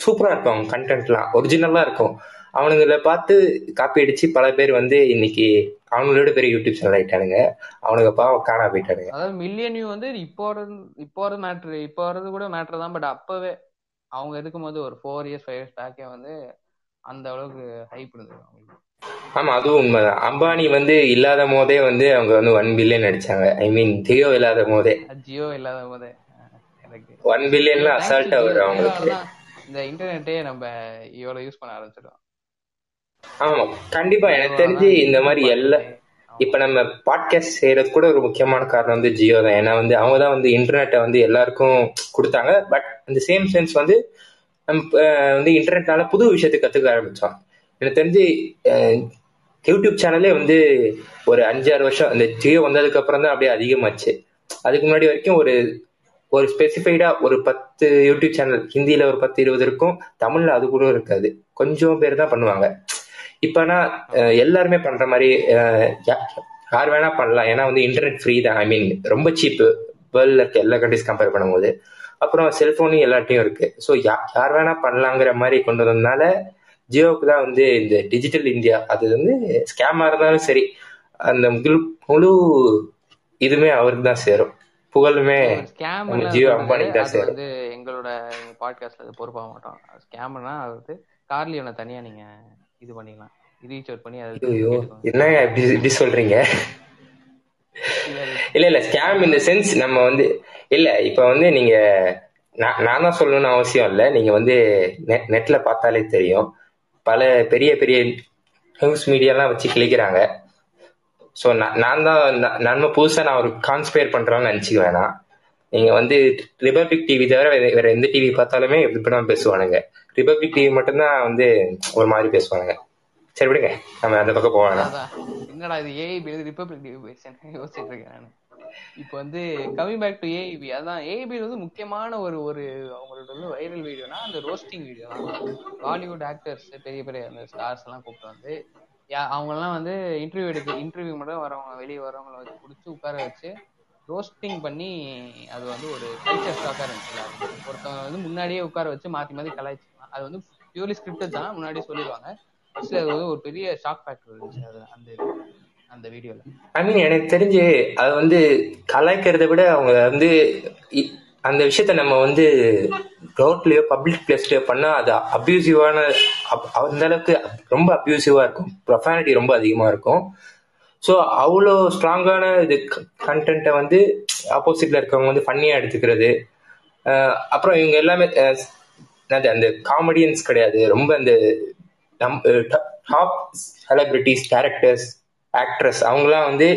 சூப்பராக இருக்கும் அவங்க கண்டென்ட்லாம் ஒரிஜினலாக இருக்கும். அவனுங்களை பார்த்து காப்பி அடிச்சு பல பேர் வந்து இன்னைக்கு அவங்களோட பெரிய யூடியூப் சேனல் ஆயிட்டானுங்க. அவனுங்க பாவம் காணா போயிட்டானுங்க. அதாவது மில்லியன் வியூ வந்து இப்போ வர்றது இப்போ மேட்ரு இப்போ வர்றது கூட மேட்ரு தான். பட் அப்பவே அவங்க இருக்கும்போது ஒரு ஃபோர் இயர்ஸ் ஃபைவ் இயர்ஸ் பேக்கே வந்து அந்த அளவுக்கு ஹைப் இருந்தது அவங்களுக்கு. ஆமா அதுவும் உண்மைதான் அம்பானி வந்து இல்லாத போதே வந்து அவங்க வந்து ஒன் பில்லியன் அடிச்சாங்க. ஐ மீன் ஜியோ இல்லாத போதே. ஜியோ இல்லாத போதே. ஒன் பில்லியன்லாம் அசால்ட்டா வரும் அவங்களுக்கு. இந்த இன்டர்நெட்டே நம்ம இவ்வளவு யூஸ் பண்ண ஆரம்பிச்சிடும் ஆமா. கண்டிப்பா எனக்கு தெரிஞ்சு இந்த மாதிரி எல்லா இப்ப நம்ம பாட்காஸ்ட் செய்யறது கூட ஒரு முக்கியமான காரணம் வந்து ஜியோ தான். ஏன்னா வந்து அவங்க தான் வந்து இன்டர்நெட்டை வந்து எல்லாருக்கும் கொடுத்தாங்க. பட் அந்த சேம் சென்ஸ் வந்து நம்ம வந்து இன்டர்நெட்னால புது விஷயத்தை கத்துக்க ஆரம்பிச்சோம். எனக்கு தெரிஞ்சு யூடியூப் சேனலே வந்து ஒரு அஞ்சாறு வருஷம் அந்த ஜியோ வந்ததுக்கு அப்புறம் தான் அப்படியே அதிகமாச்சு. அதுக்கு முன்னாடி வரைக்கும் ஒரு ஒரு ஸ்பெசிஃபைடா ஒரு பத்து யூடியூப் சேனல் ஹிந்தியில ஒரு பத்து இருபது இருக்கும் தமிழ்ல அது கூட இருக்காது. கொஞ்சம் பேர் தான் பண்ணுவாங்க. இப்பனா எல்லாருமே பண்ற மாதிரி யா- யார் வேணா பண்ணலாம். ஏன்னா வந்து இன்டர்நெட் ஃப்ரீ தான். ஐ மீன் ரொம்ப சீப்பு வேர்ல்ட்ல இருக்க எல்லா கண்ட்ரிஸ் கம்பேர் பண்ணும்போது. அப்புறம் செல்போனும் எல்லாட்டையும் இருக்கு. ஸோ யார் வேணா பண்ணலாங்கிற மாதிரி கொண்டு வந்ததுனால ஜியோவுக்கு தான் வந்து இந்த டிஜிட்டல் இந்தியா அது வந்து ஸ்கேமா இருந்தாலும் சரி அந்த முழு முழு இதுமே அவருக்கு தான் சேரும். புகழுமே ஜியோ அம்பானிக்கு தான் வந்து எங்களோட பாட்காஸ்ட்ல அது பொறுப்பாக மாட்டோம். ஸ்கேம்னா அது வந்து கார்லியோனை தனியா நீங்க இது பண்ணிக்கலாம். ரீச் அவுட் பண்ணி அது ஐயோ என்னங்க இப்படி இப்படி சொல்றீங்க? இல்ல இல்ல. ஸ்கேம் இந்த சென்ஸ் நம்ம வந்து இல்ல இப்ப வந்து நீங்க நான் தான் சொல்லணும்னு அவசியம் இல்ல. நீங்க வந்து நெட் நெட்ல பார்த்தாலே தெரியும். பல பெரிய பெரிய நியூஸ் மீடியாலாம் வச்சு கிளிக்கிறாங்க ஸோ நான் தான் நன்மை நம்ம நான் ஒரு கான்ஸ்பயர் பண்ணுறேன்னு நினச்சிக்க வேணாம் நீங்கள் வந்து ரிபப்ளிக் டிவி தவிர வேற வேற எந்த டிவி பார்த்தாலுமே இப்படி தான் பேசுவானுங்க. ரிபப்ளிக் டிவி மட்டும்தான் வந்து ஒரு மாதிரி பேசுவானுங்க. சரி விடுங்க. நம்ம அந்த பக்கம் போகலாம். அதான். என்னடா இது ஏஐபி ரிபப்ளிக் ரிப்பப்ளிக் பேசுறேன் யோசிச்சுட்டு இருக்கேன் நான். இப்போ வந்து கமிங் பேக் டு ஏஐபி அதான். ஏஐபி வந்து முக்கியமான ஒரு ஒரு அவங்களோட வந்து வைரல் வீடியோனா அந்த ரோஸ்டிங் வீடியோ தான். பாலிவுட் ஆக்டர்ஸ் பெரிய பெரிய அந்த ஸ்டார்ஸ் எல்லாம் கூப்பிட்டு வந்து அவங்கெல்லாம் வந்து இன்டர்வியூ எடுத்து இன்டர்வியூ மட்டும் வரவங்க வெளியே வரவங்கள வச்சு பிடிச்சி உட்கார வச்சு ரோஸ்டிங் பண்ணி அது வந்து ஒரு கல்ச்சர் ஸ்டாக்காக இருந்துச்சு ஒருத்தவங்க வந்து முன்னாடியே உட்கார வச்சு மாற்றி மாற்றி கலாய்ச்சிக்கலாம் அது வந்து பியூர்லி ஸ்கிரிப்ட் தான் முன்னாடியே சொல்லிடுவாங்க. ஃபர்ஸ்ட் அது வந்து ஒரு பெரிய ஷாக் ஃபேக்டர் இருந்துச்சு அது அந்த அந்த வீடியோல ஐ மீன் எனக்கு தெரிஞ்சு அது வந்து கலாய்க்கிறத விட அவங்க வந்து இ- அந்த விஷயத்த நம்ம வந்து ரோட்லயோ பப்ளிக் பிளேஸ்லயோ பண்ணா அது அப்யூசிவான அந்த அளவுக்கு ரொம்ப அப்யூசிவா இருக்கும். ப்ரொஃபானிட்டி ரொம்ப அதிகமா இருக்கும். ஸோ அவ்வளோ ஸ்ட்ராங்கான இது கண்டென்ட்டை வந்து ஆப்போசிட்ல இருக்கவங்க வந்து ஃபன்னியா எடுத்துக்கிறது. அப்புறம் இவங்க எல்லாமே அது அந்த காமெடியன்ஸ் கிடையாது. ரொம்ப அந்த டாப் செலிபிரிட்டிஸ் டேரக்டர்ஸ் ஆக்ட்ரஸ் அவங்களாம் வந்து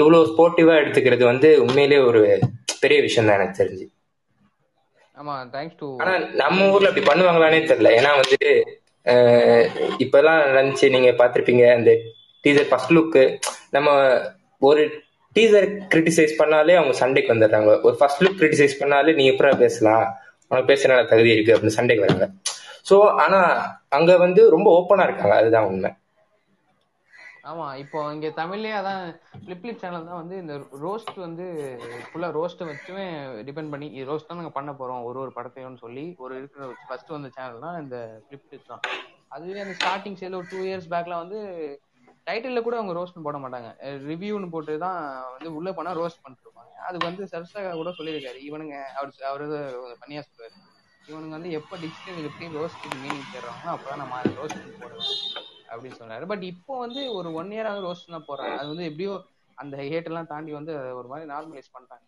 இவ்வளோ ஸ்போர்ட்டிவா எடுத்துக்கிறது வந்து உண்மையிலேயே ஒரு பெரிய விஷயம் தான் எனக்கு தெரிஞ்சு. ஆமா தேங்க்ஸ் டு ஆனா நம்ம ஊர்ல அப்படி பண்ணுவாங்களானே தெரியல. ஏன்னா வந்து அஹ், இப்பெல்லாம் நினைச்சு நீங்க பாத்திருப்பீங்க அந்த டீசர் ஃபர்ஸ்ட் லுக்கு நம்ம ஒரு டீசர் கிரிட்டிசைஸ் பண்ணாலே அவங்க சண்டைக்கு வந்துடுறாங்க. ஒரு ஃபர்ஸ்ட் லுக் கிரிட்டிசைஸ் பண்ணாலே நீ எப்பறம் பேசலாம்? உனக்கு பேசுறதுனால தகுதி இருக்கு அப்படின்னு சண்டைக்கு வராங்க ஸோ ஆனா அங்க வந்து ரொம்ப ஓப்பனா இருக்காங்க. அதுதான் உண்மை. ஆமா இப்போ இங்க தமிழ்லயே அதான் பிளிப்ளிப் சேனல் தான் வந்து இந்த ரோஸ்ட் வந்து ஃபுல்லா ரோஸ்ட் வச்சுமே டிபெண்ட் பண்ணி ரோஸ்ட் தான் நாங்க பண்ண போறோம் ஒரு ஒரு படத்தையும்னு சொல்லி ஒரு இருக்கிற ஃபர்ஸ்ட் வந்த சேனல்னா இந்த பிளிப்ளிப் தான். அதுவே அந்த ஸ்டார்டிங் ஸ்டேஜ்ல ஒரு டூ இயர்ஸ் பேக்ல வந்து டைட்டில்ல கூட அவங்க ரோஸ்ட் போட மாட்டாங்க. ரிவ்யூன்னு போட்டு தான் வந்து உள்ள போனா ரோஸ்ட் பண்ணிட்டு இருப்பாங்க. அது வந்து சரஸ்தகா கூட சொல்லியிருக்காரு. இவனுங்க அவர் அவரு பண்ணியா சொல்லுவாரு இவனுங்க வந்து எப்போ டிக்ஷனரி எப்படி ரோஸ்ட் மீனிங் தேடுறாங்களோ அப்பதான் நம்ம ரோஸ்ட் போடுவோம் அப்படின்னு சொன்னாரு. பட் இப்போ வந்து ஒரு ஒன் இயராக ரோஸ்ட் தான் போடுறாங்க அது வந்து எப்படியோ அந்த ஹேட் எல்லாம் தாண்டி வந்து ஒரு மாதிரி நார்மலைஸ் பண்ணிட்டாங்க.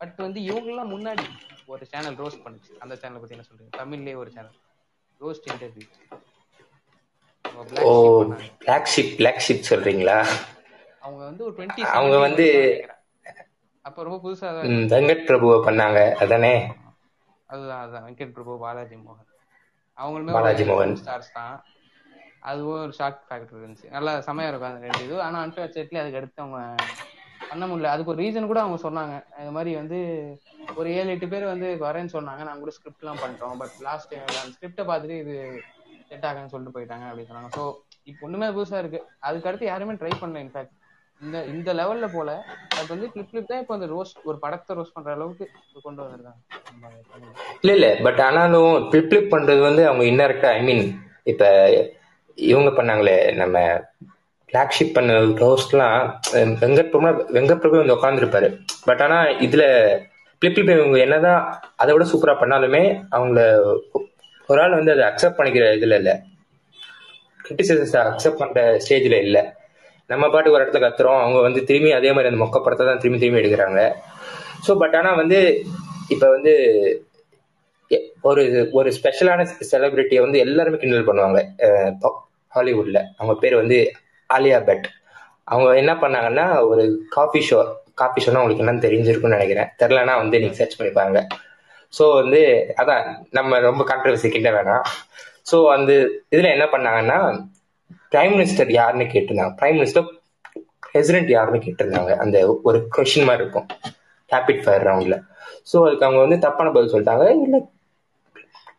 பட் வந்து இவங்கெல்லாம் முன்னாடி ஒரு சேனல் ரோஸ்ட் பண்ணுச்சு. அந்த சேனல் பத்தி என்ன சொல்றீங்க? தமிழ்லயே ஒரு channel roast interview oh black sheep black sheep சொல்றீங்களா? அவங்க வந்து ஒரு டுவெண்ட்டி அவங்க வந்து அப்ப ரொம்ப புதுசா வெங்கட் பிரபுவை பண்ணாங்க. அதானே? அதுதான் அதுதான். வெங்கட் பிரபு பாலாஜி மோகன். அவங்களுமே பாலாஜி மோகன். ஸ்டார்ஸ் தான். அதுவும் ஒரு ஷாக் ஃபேக்டர் இருந்துச்சு. நல்லா செமையா இருக்கும் அந்த ரெண்டு இதுவும் ஆனா அன்ஃபார்ச்சுனேட்லி அதுக்கு அடுத்து அவங்க பண்ண முடியல. அதுக்கு ஒரு ரீசன் கூட அவங்க சொன்னாங்க. இது மாதிரி வந்து ஒரு ஏழு எட்டு பேர் வந்து வரேன்னு சொன்னாங்க. நாங்க கூட ஸ்கிரிப்ட்லாம் பண்ணிட்டோம். பட் லாஸ்ட் அந்த ஸ்கிரிப்டை பார்த்துட்டு இது செட் ஆகுன்னு சொல்லிட்டு போயிட்டாங்க அப்படின்னு சொன்னாங்க. ஸோ இப்போ ஒண்ணுமே புதுசா இருக்கு. அதுக்கு அடுத்து யாருமே ட்ரை பண்ணல இன்ஃபேக்ட் இந்த இந்த லெவல்ல போல. அது வந்து கிளிப் கிளிப் தான் இப்போ அந்த ரோஸ்ட் ஒரு படத்தை ரோஸ்ட் பண்ற அளவுக்கு கொண்டு வந்திருக்காங்க. இல்லை இல்லை. இல்ல இல்ல பட் ஆனாலும் பிளிப் பிளிப் பண்றது வந்து அவங்க இன்டெரக்டா ஐ மீன் இப்ப இவங்க பண்ணாங்களே நம்ம ஃப்ளாக்ஷிப் பண்ண க்ளோஸ்லாம் வெங்கட் பிரபு வெங்கட் பிரபு வந்து உட்காந்துருப்பாரு பட் ஆனால் இதில் பிளிப் பிளிப் இவங்க என்னதான் அதை விட சூப்பராக பண்ணாலுமே அவங்கள ஒரு ஆள் வந்து அதை அக்செப்ட் பண்ணிக்கிற இதில் இல்லை. கிரிட்டிசிசத்தை அக்செப்ட் பண்ணுற ஸ்டேஜில் இல்லை. நம்ம பாட்டுக்கு ஒரு இடத்துல கத்துறோம் அவங்க வந்து திரும்பி அதே மாதிரி அந்த மொக்க படத்தை தான் திரும்பி திரும்பி எடுக்கிறாங்க. ஸோ பட் ஆனால் வந்து இப்போ வந்து எ- ஒரு ஒரு ஸ்பெஷலான செலிபிரிட்டியை வந்து எல்லாருமே கிண்டல் பண்ணுவாங்க. ஹாலிவுட்டில் ஹாலிவுட்ல அவங்க பேர் வந்து ஆலியா பட் அவங்க என்ன பண்ணாங்கன்னா ஒரு காஃபி ஷோ காஃபி ஷோனா உங்களுக்கு என்னன்னு தெரிஞ்சிருக்கும்னு நினைக்கிறேன். தெரிலனா வந்து நீங்க சர்ச் பண்ணி பாருங்க. ஸோ வந்து அதான் நம்ம ரொம்ப கான்ட்ரவர்சி கிட்ட வேணாம். ஸோ அந்த இதுல என்ன பண்ணாங்கன்னா பிரைம் மினிஸ்டர் யாருன்னு கேட்டிருந்தாங்க. பிரைம் மினிஸ்டர் பிரசிடென்ட் யாருன்னு கேட்டிருந்தாங்க. அந்த ஒரு கொஷின் மாதிரி இருக்கும். ரேபிட் ஃபயர் ரவுண்ட்ல ஸோ அதுக்கு அவங்க வந்து தப்பான பதில் சொல்லிட்டாங்க. இல்லை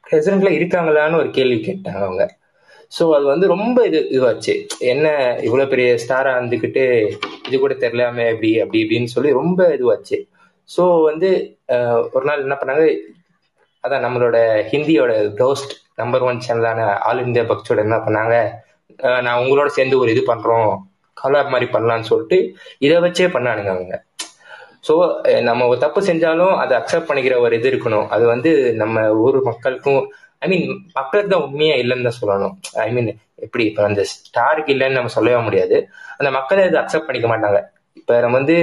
பிரசிடென்ட்ல இருக்காங்களான்னு ஒரு கேள்வி கேட்டாங்க அவங்க. ஸோ அது வந்து ரொம்ப இது இதுவாச்சு. என்ன இவ்வளோ பெரிய ஸ்டாரா இருந்துக்கிட்டு இது கூட தெரியாம எப்படி அப்படி இப்படின்னு சொல்லி ரொம்ப இதுவாச்சு. ஸோ வந்து ஒரு நாள் என்ன பண்ணாங்க அதான் நம்மளோட ஹிந்தியோட டோஸ்ட் நம்பர் ஒன் சேனலான ஆல் இந்தியா பக்ஸோட என்ன பண்ணாங்க நான் உங்களோட சேர்ந்து ஒரு இது பண்றோம் கலர் மாதிரி பண்ணலாம்னு சொல்லிட்டு இதை வச்சே பண்ணானுங்க அவங்க. ஸோ நம்ம ஒரு தப்பு செஞ்சாலும் அதை அக்செப்ட் பண்ணிக்கிற ஒரு இது இருக்கணும். அது வந்து நம்ம ஊர் மக்களுக்கும் ஐ மீன் மக்களுக்கு தான் உண்மையா இல்லைன்னு தான் சொல்லணும். ஐ மீன் எப்படி இப்போ அந்த ஸ்டாருக்கு இல்லைன்னு நம்ம சொல்லவே முடியாது. அந்த மக்களை அதை அக்செப்ட் பண்ணிக்க மாட்டாங்க. இப்போ நம்ம வந்து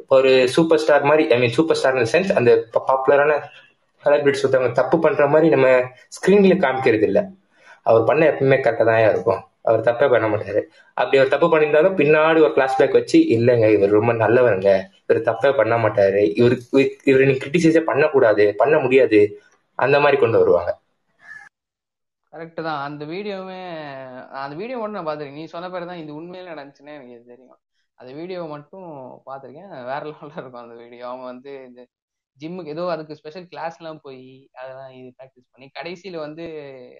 இப்போ ஒரு சூப்பர் ஸ்டார் மாதிரி I mean super star sense அந்த பாப்புலரான செலிபிரிட்டிஸ் ஒருத்தவங்க தப்பு பண்ற மாதிரி நம்ம ஸ்க்ரீன்ல காமிக்கிறது இல்லை. அவர் பண்ண எப்பவுமே கரெக்டாக தான் இருக்கும். அவர் தப்பே பண்ண மாட்டாரு. அப்படி அவர் தப்பு பண்ணியிருந்தாலும் பின்னாடி ஒரு கிளாஸ் பேக் வச்சு இல்லைங்க இவர் ரொம்ப நல்லவருங்க. இவர் தப்பே பண்ண மாட்டாரு. இவர் இவர் நீ கிரிட்டிசைஸே பண்ணக்கூடாது பண்ண முடியாது. அந்த மாதிரி கொண்டு வருவாங்க. கரெக்ட் தான். அந்த வீடியோவுமே அந்த வீடியோ மட்டும் நான் பார்த்துருக்கேன். நீ சொன்ன பேர் தான் இது உண்மையில நடந்துச்சுன்னே எனக்கு இது தெரியும். அந்த வீடியோவை மட்டும் பார்த்துருக்கேன். வேற லெவலில் இருக்கும் அந்த வீடியோ. அவங்க வந்து இந்த ஜிம்முக்கு ஏதோ அதுக்கு ஸ்பெஷல் கிளாஸ்லாம் போய் அதெல்லாம் இது ப்ராக்டிஸ் பண்ணி கடைசியில் வந்து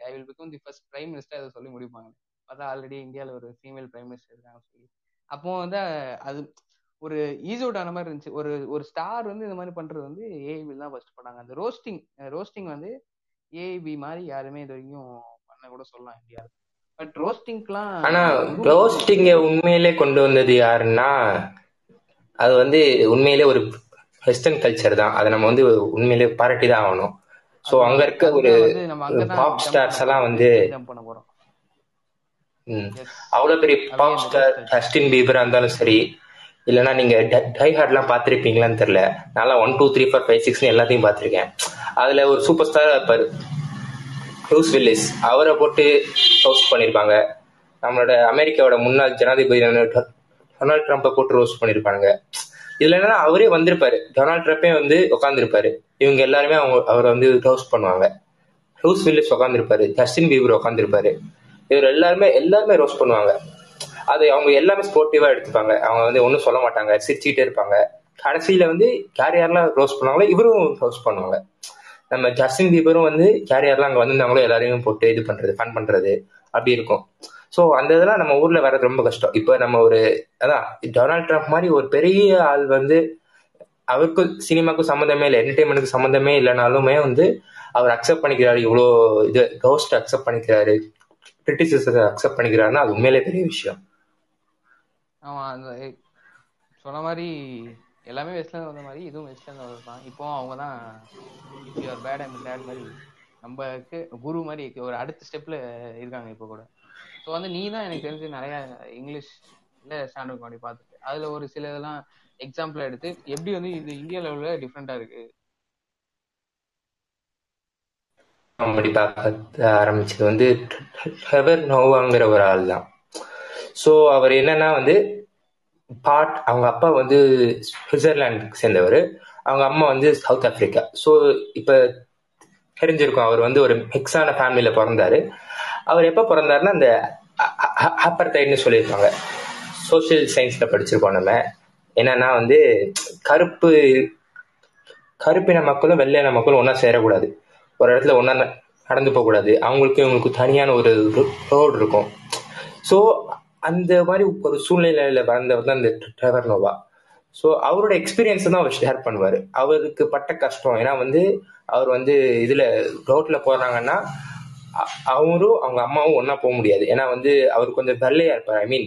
I will become the first prime minister அதை சொல்லி முடிப்பாங்க. பார்த்தா ஆல்ரெடி இந்தியாவில் ஒரு ஃபீமேல் பிரைம் மினிஸ்டர் இருக்காங்க சொல்லி. அப்போ வந்து அது ஒரு ஈஸ் ஆன மாதிரி இருந்துச்சு. ஒரு ஒரு ஸ்டார் வந்து இந்த மாதிரி பண்ணுறது வந்து ஏஐபி தான் ஃபர்ஸ்ட் பண்ணாங்க. அந்த ரோஸ்டிங் ரோஸ்டிங் வந்து ஏஐபி மாதிரி யாருமே இது வரைக்கும் பண்ண கூட சொல்லலாம் இந்தியாவில் பட் ரோஸ்டிங்க்குலாம் ஆனா ரோஸ்டிங்க உண்மையிலே கொண்டு வந்தது யாருன்னா அது வந்து உண்மையிலே ஒரு வெஸ்டர்ன் கல்ச்சர் தான். அதை நம்ம வந்து உண்மையிலே பாராட்டி தான் ஆகணும். ஸோ அங்க இருக்க ஒரு பாப் ஸ்டார்ஸ் எல்லாம். வந்து. அவ்வளவு பெரிய பாப் ஸ்டார் ஜஸ்டின் பீபரா இருந்தாலும் சரி இல்லைன்னா நீங்க டை ஹார்ட்லாம் பார்த்துருப்பீங்களான்னு தெரியல. நல்லா one two three four five சிக்ஸ்னு எல்லாத்தையும் பார்த்துருக்கேன். அதுல ஒரு சூப்பர் ஸ்டார் இருப்பார். ப்ரூஸ் வில்லிஸ் அவரை போட்டு ரோஸ்ட் பண்ணியிருப்பாங்க நம்மளோட அமெரிக்காவோட முன்னாள் ஜனாதிபதி டொனால்ட் ட்ரம்ப்பை போட்டு ரோஸ்ட் பண்ணியிருப்பாங்க இதுல என்னன்னா அவரே வந்திருப்பாரு. டொனால்ட் ட்ரம்ப்பே வந்து உட்காந்துருப்பாரு இவங்க எல்லாருமே அவங்க அவரை வந்து ரோஸ்ட் பண்ணுவாங்க. ப்ரூஸ் வில்லிஸ் உட்காந்துருப்பாரு ஜஸ்டின் பீபர் உட்காந்துருப்பாரு இவர் எல்லாருமே எல்லாருமே ரோஸ்ட் பண்ணுவாங்க. அது அவங்க எல்லாமே ஸ்போர்ட்டிவா எடுத்துப்பாங்க. அவங்க வந்து ஒன்றும் சொல்ல மாட்டாங்க. சிரிச்சுக்கிட்டே இருப்பாங்க. கடைசியில வந்து யார் யாரெல்லாம் பண்ணாங்களோ இவரும் க்ளோஸ் பண்ணுவாங்க. நம்ம ஜஸ்டின் பீபரும் வந்து யார் யாரெல்லாம் அங்கே வந்திருந்தாங்களோ எல்லாரையும் போட்டு இது பண்றது ஃபன் பண்றது. அப்படி இருக்கும். ஸோ அந்த இதெல்லாம் நம்ம ஊர்ல வர்றது ரொம்ப கஷ்டம். இப்போ நம்ம ஒரு அதான் டொனால்ட் ட்ரம்ப் மாதிரி ஒரு பெரிய ஆள் வந்து அவருக்கும் சினிமாக்கும் சம்மந்தமே இல்லை என்டர்டைன்மெண்ட்டுக்கு சம்மந்தமே இல்லைனாலுமே வந்து அவர் அக்செப்ட் பண்ணிக்கிறாரு. இவ்வளோ இது கவுஸ்ட் அக்செப்ட் பண்ணிக்கிறாரு. கிரிட்டிசிசத்தை அக்செப்ட் பண்ணிக்கிறாருன்னா அது உண்மையிலே பெரிய விஷயம். ஆமா அந்த சொன்ன மாதிரி எல்லாமே வெஸ்ட்ல இருந்து வந்த மாதிரி இதுவும் வெஸ்ட்ல இருந்து வந்தது தான் இப்போ அவங்க தான் யூஆர் பேட் அண்ட் பேட் மாதிரி நம்மக்கு குரு மாதிரி ஒரு அடுத்த ஸ்டெப்ல இருக்காங்க இப்போ கூட. ஸோ வந்து நீ தான் எனக்கு தெரிஞ்சு நிறைய இங்கிலீஷ் ஸ்டாண்டர்ட் காமெடி பார்த்துட்டு. அதுல ஒரு சில இதெல்லாம் எக்ஸாம்பிள் எடுத்து எப்படி வந்து இது இந்தியா லெவல்ல டிஃப்ரெண்டா இருக்கு? காமெடி பார்க்க ஆரம்பிச்சது வந்து ஹெவர் நோவாங்கிற ஒரு ஆள் தான் ஸோ அவர் என்னன்னா வந்து பாட் அவங்க அப்பா வந்து சுவிட்சர்லாந்துக்கு சேர்ந்தவர். அவங்க அம்மா வந்து சவுத் ஆப்பிரிக்கா ஸோ இப்போ தெரிஞ்சிருக்கும் அவர் வந்து ஒரு மிக்ஸான ஃபேமிலியில் பிறந்தாரு. அவர் எப்போ பிறந்தாருன்னா அந்த அப்பர்டைன்னு சொல்லியிருப்பாங்க. சோஷியல் சயின்ஸில் படிச்சிருக்கோம் நம்ம. என்னன்னா வந்து கருப்பு கருப்பின மக்களும் வெள்ளையின மக்களும் ஒன்றா சேரக்கூடாது. ஒரு இடத்துல ஒன்றா நடந்து போகக்கூடாது. அவங்களுக்கு இவங்களுக்கு தனியான ஒரு ரோடு இருக்கும். ஸோ அந்த மாதிரி ஒரு சூழ்நிலையில வந்தவர் தான் இந்த ட்ரெவர் நோவா ஸோ அவரோட எக்ஸ்பீரியன்ஸ் தான் அவர் ஷேர் பண்ணுவார். அவருக்கு பட்ட கஷ்டம். ஏன்னா வந்து அவர் வந்து இதில் ரோட்டில் போகிறாங்கன்னா அவரும் அவங்க அம்மாவும் ஒன்றா போக முடியாது. ஏன்னா வந்து அவர் கொஞ்சம் வெள்ளையாக இருப்பார். ஐ மீன்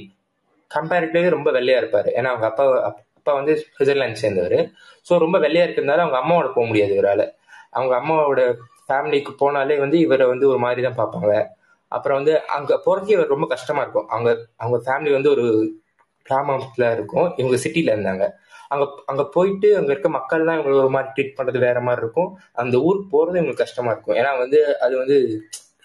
கம்பேரிட்டிவ்லி ரொம்ப வெள்ளையாக இருப்பார். ஏன்னா அவங்க அப்பா அப்பா வந்து சுவிட்சர்லாந்து சேர்ந்தவர். ஸோ ரொம்ப வெள்ளையாக இருக்கிறதுனால அவங்க அம்மாவோட போக முடியாது இவரால். அவங்க அம்மாவோட ஃபேமிலிக்கு போனாலே வந்து இவரை வந்து ஒரு மாதிரி தான் பார்ப்பாங்க. அப்புறம் வந்து அங்கே போகிறதுக்கு ரொம்ப கஷ்டமா இருக்கும். அவங்க அவங்க ஃபேமிலி வந்து ஒரு கிராமத்தில் இருக்கும். இவங்க சிட்டியில் இருந்தாங்க. அங்கே அங்கே போயிட்டு அங்கே இருக்க மக்கள்லாம் இவங்களுக்கு ஒரு மாதிரி ட்ரீட் பண்ணுறது வேற மாதிரி இருக்கும். அந்த ஊருக்கு போகிறது இவங்களுக்கு கஷ்டமா இருக்கும். ஏன்னா வந்து அது வந்து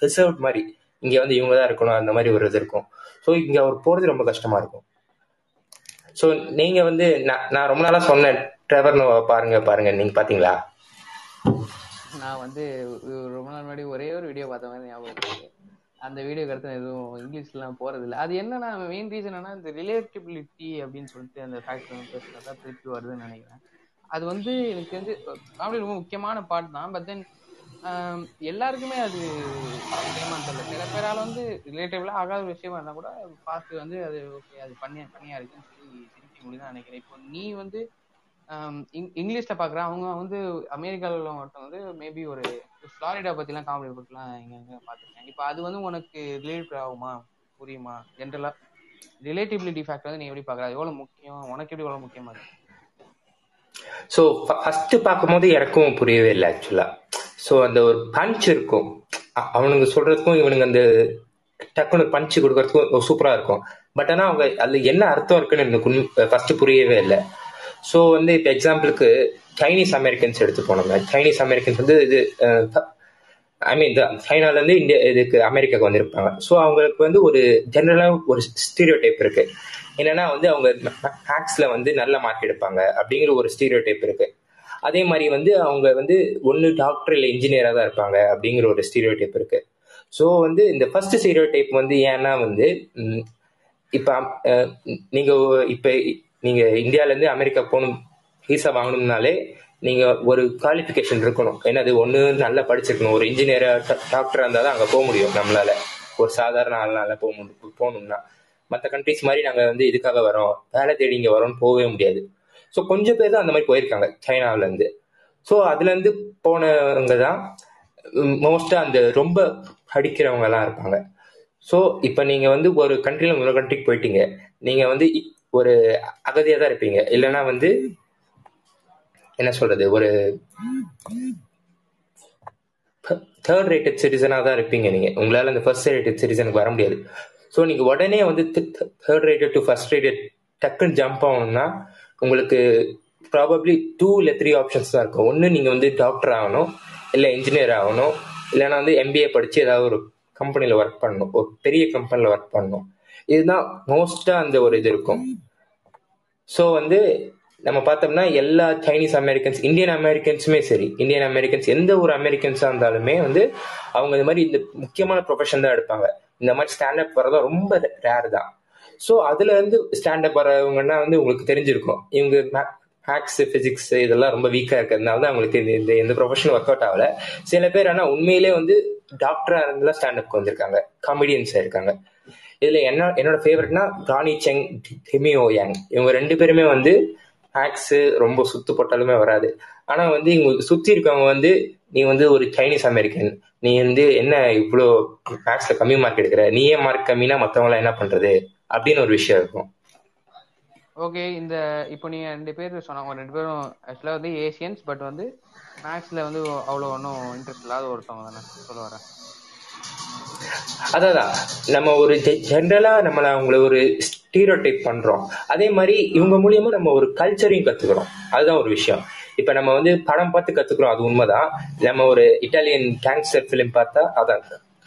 ரிசர்வ் மாதிரி. இங்கே வந்து இவங்க தான் இருக்கணும். அந்த மாதிரி ஒரு இது இருக்கும். ஸோ இங்கே அவர் போகிறது ரொம்ப கஷ்டமா இருக்கும். ஸோ நீங்கள் வந்து நான் நான் ரொம்ப நாளாக சொன்னேன். ட்ரெவர் பாருங்க பாருங்க. நீங்கள் பார்த்தீங்களா நான் வந்து ரொம்ப நாள் முன்னாடி ஒரே ஒரு வீடியோ பார்த்த மாதிரி ஞாபகம் இருக்கு. அந்த வீடியோ அடுத்து எதுவும் இங்கிலீஷ்லாம் போறது இல்ல அது என்னன்னா மெயின் ரீசன் என்னன்னா இந்த ரிலேட்டிபிலிட்டி அப்படின்னு சொல்லிட்டு அந்த ஃபேக்டர் வந்து பேசுறதா திருப்பி வருதுன்னு நினைக்கிறேன். அது வந்து எனக்கு தெரிஞ்சு காமெடி ரொம்ப முக்கியமான பாட்டு தான். பட் தென் எல்லாருக்குமே அது முக்கியமான தெரியல சில பேரால வந்து ரிலேட்டிவ்லாம் ஆகாத ஒரு விஷயமா இருந்தா கூட பார்த்து வந்து அது ஓகே அது பண்ணியா பண்ணியா இருக்குன்னு சொல்லி திருப்பி முடியுதான் நினைக்கிறேன். இப்போ நீ வந்து இங்- இங்கிலீஷ்ல பாக்குற அவங்க வந்து அமெரிக்கால உள்ளவங்க வந்து மேபி ஒரு ஃப்ளாரிடா பத்திலாம் காமெடி போட்டுலாம் இங்க எங்க பாத்துருக்கேன். இப்போ அது வந்து உனக்கு ரிலேட் ஆகுமா? புரியுமா? ஜென்ரலா ரிலேட்டிபிலிட்டி ஃபேக்டர் வந்து நீ எப்படி பாக்குற? எவ்வளவு முக்கியம்? உனக்கு எப்படி எவ்வளவு முக்கியமா இருக்கு? ஸோ ஃபர்ஸ்ட் பார்க்கும்போது எனக்கும் புரியவே இல்லை ஆக்சுவலா ஸோ அந்த ஒரு பஞ்ச் இருக்கும். அவனுங்க சொல்றதுக்கும் இவனுங்க அந்த டக்குனு பஞ்ச் கொடுக்கறதுக்கும் சூப்பரா இருக்கும். பட் ஆனா அவங்க அதுல என்ன அர்த்தம் இருக்குன்னு எனக்கு ஃபர்ஸ்ட் புரியவே இல்லை. ஸோ வந்து இப்போ எக்ஸாம்பிளுக்கு சைனீஸ் அமெரிக்கன்ஸ் எடுத்து போனோங்க சைனீஸ் அமெரிக்கன்ஸ் வந்து இது ஐ மீன் சைனால இருந்து இந்தியா இதுக்கு அமெரிக்காவுக்கு வந்திருப்பாங்க. ஸோ அவங்களுக்கு வந்து ஒரு ஜென்ரலாக ஒரு ஸ்டீரியோ டைப் இருக்கு. என்னன்னா வந்து அவங்க மேக்ஸ்ல வந்து நல்ல மார்க் எடுப்பாங்க அப்படிங்கிற ஒரு ஸ்டீரியோ டைப் இருக்கு. அதே மாதிரி வந்து அவங்க வந்து ஒன்று டாக்டர் இல்லை இன்ஜினியராக தான் இருப்பாங்க அப்படிங்கிற ஒரு ஸ்டீரியோ டைப் இருக்கு. ஸோ வந்து இந்த ஃபர்ஸ்ட் ஸ்டீரியோ டைப் வந்து ஏன்னா வந்து இப்போ நீங்கள் நீங்க இப்போ நீங்க இந்தியால இருந்து அமெரிக்கா போகணும் விசா வாங்கணும்னாலே நீங்க ஒரு குவாலிஃபிகேஷன் இருக்கணும். ஏன்னா அது ஒன்று நல்லா படிச்சிருக்கணும். ஒரு இன்ஜினியரா டாக்டரா இருந்தால் தான் அங்கே போக முடியும் நம்மளால. ஒரு சாதாரண ஆள்னால போக முடியும் போகணும்னா. மற்ற கண்ட்ரிஸ் மாதிரி நாங்கள் வந்து இதுக்காக வரோம். வேலை தேடி இங்கே வரோம்னு போகவே முடியாது. ஸோ கொஞ்சம் பேர் தான் அந்த மாதிரி போயிருக்காங்க சைனாவுல இருந்து. ஸோ அதுல இருந்து போனவங்க தான் மோஸ்டா அந்த ரொம்ப படிக்கிறவங்க எல்லாம் இருப்பாங்க. ஸோ இப்போ நீங்க வந்து ஒரு கண்ட்ரில இன்னொரு கண்ட்ரிக்கு போயிட்டீங்க. நீங்க வந்து இ- ஒரு அகதியா தான் இருப்பீங்க. இல்லைன்னா வந்து என்ன சொல்றது ஒரு தேர்ட் ரேட்டட் சிட்டிசனாக தான் இருப்பீங்க நீங்க. உங்களால அந்த ஃபர்ஸ்ட் ரேட்டட் சிட்டிசனுக்கு வர முடியாது. ஸோ நீங்க உடனே வந்து third rated to first rated டக்குன்னு ஜம்ப் ஆகணும்னா உங்களுக்கு ப்ராபப்ளி டூ இல்லை த்ரீ ஆப்ஷன்ஸ் தான் இருக்கும். ஒன்று நீங்கள் வந்து டாக்டர் ஆகணும் இல்லை இன்ஜினியர் ஆகணும் இல்லைன்னா வந்து எம்பிஏ படித்து ஏதாவது ஒரு கம்பெனியில் ஒர்க் பண்ணணும். ஒரு பெரிய கம்பெனியில் ஒர்க் பண்ணணும். இதுதான் மோஸ்ட்டாக அந்த ஒரு இது இருக்கும். ஸோ வந்து நம்ம பார்த்தோம்னா எல்லா சைனீஸ் அமெரிக்கன்ஸ் இந்தியன் அமெரிக்கன்ஸுமே சரி இந்தியன் அமெரிக்கன்ஸ் எந்த ஒரு அமெரிக்கன்ஸாக இருந்தாலுமே வந்து அவங்க இந்த மாதிரி இந்த முக்கியமான ப்ரொஃபஷன் தான் எடுப்பாங்க. இந்த மாதிரி ஸ்டாண்டப் வரதான் ரொம்ப ரேர் தான். ஸோ அதுல இருந்து ஸ்டாண்டப் வரவங்கன்னா வந்து உங்களுக்கு தெரிஞ்சிருக்கும். இவங்க மேக்ஸ் பிசிக்ஸ் இதெல்லாம் ரொம்ப வீக்கா இருக்கிறதுனால தான் அவங்களுக்கு இந்த எந்த ப்ரொஃபஷன் ஒர்க் அவுட் ஆகல. சில பேர் ஆனால் உண்மையிலே வந்து டாக்டரா இருந்தெல்லாம் ஸ்டாண்டப்க்கு வந்திருக்காங்க. காமெடியன்ஸா இருக்காங்க. இதுல என்ன என்னோட ஃபேவரட்னா ராணி செங் ஹிமியோ யாங். இவங்க ரெண்டு பேருமே வந்து மேக்ஸ் ரொம்ப சுத்து போட்டாலுமே வராது. ஆனா வந்து இவங்க சுத்தி இருக்கவங்க வந்து நீ வந்து ஒரு சைனீஸ் அமெரிக்கன் நீ வந்து என்ன இவ்வளோ மேக்ஸில் கம்மி மார்க் எடுக்கிற? நீயே மார்க் கம்மினா மற்றவங்களாம் என்ன பண்றது? அப்படின்னு ஒரு விஷயம் இருக்கும். ஓகே இந்த இப்போ நீ ரெண்டு பேர் சொன்னாங்க ரெண்டு பேரும் ஆக்சுவலாக வந்து ஏசியன்ஸ் பட் வந்து மேக்ஸ்ல வந்து அவ்வளோ ஒன்றும் இன்ட்ரெஸ்ட் இல்லாத ஒருத்தவங்க தானே. சொல்ல வரேன். அதான் நம்ம ஒரு ஜென்ரலா நம்மள அவங்கள ஒரு ஸ்டீரியோ டைப் பண்றோம். அதே மாதிரி இவங்க மூலியமா நம்ம ஒரு கல்ச்சரையும் கத்துக்கிறோம். அதுதான் ஒரு விஷயம். இப்ப நம்ம வந்து படம் பார்த்து கத்துக்கிறோம் அது உண்மைதான். நம்ம ஒரு இட்டாலியன் கேங்ஸ்டர் ஃபிலிம் பார்த்தா அதான்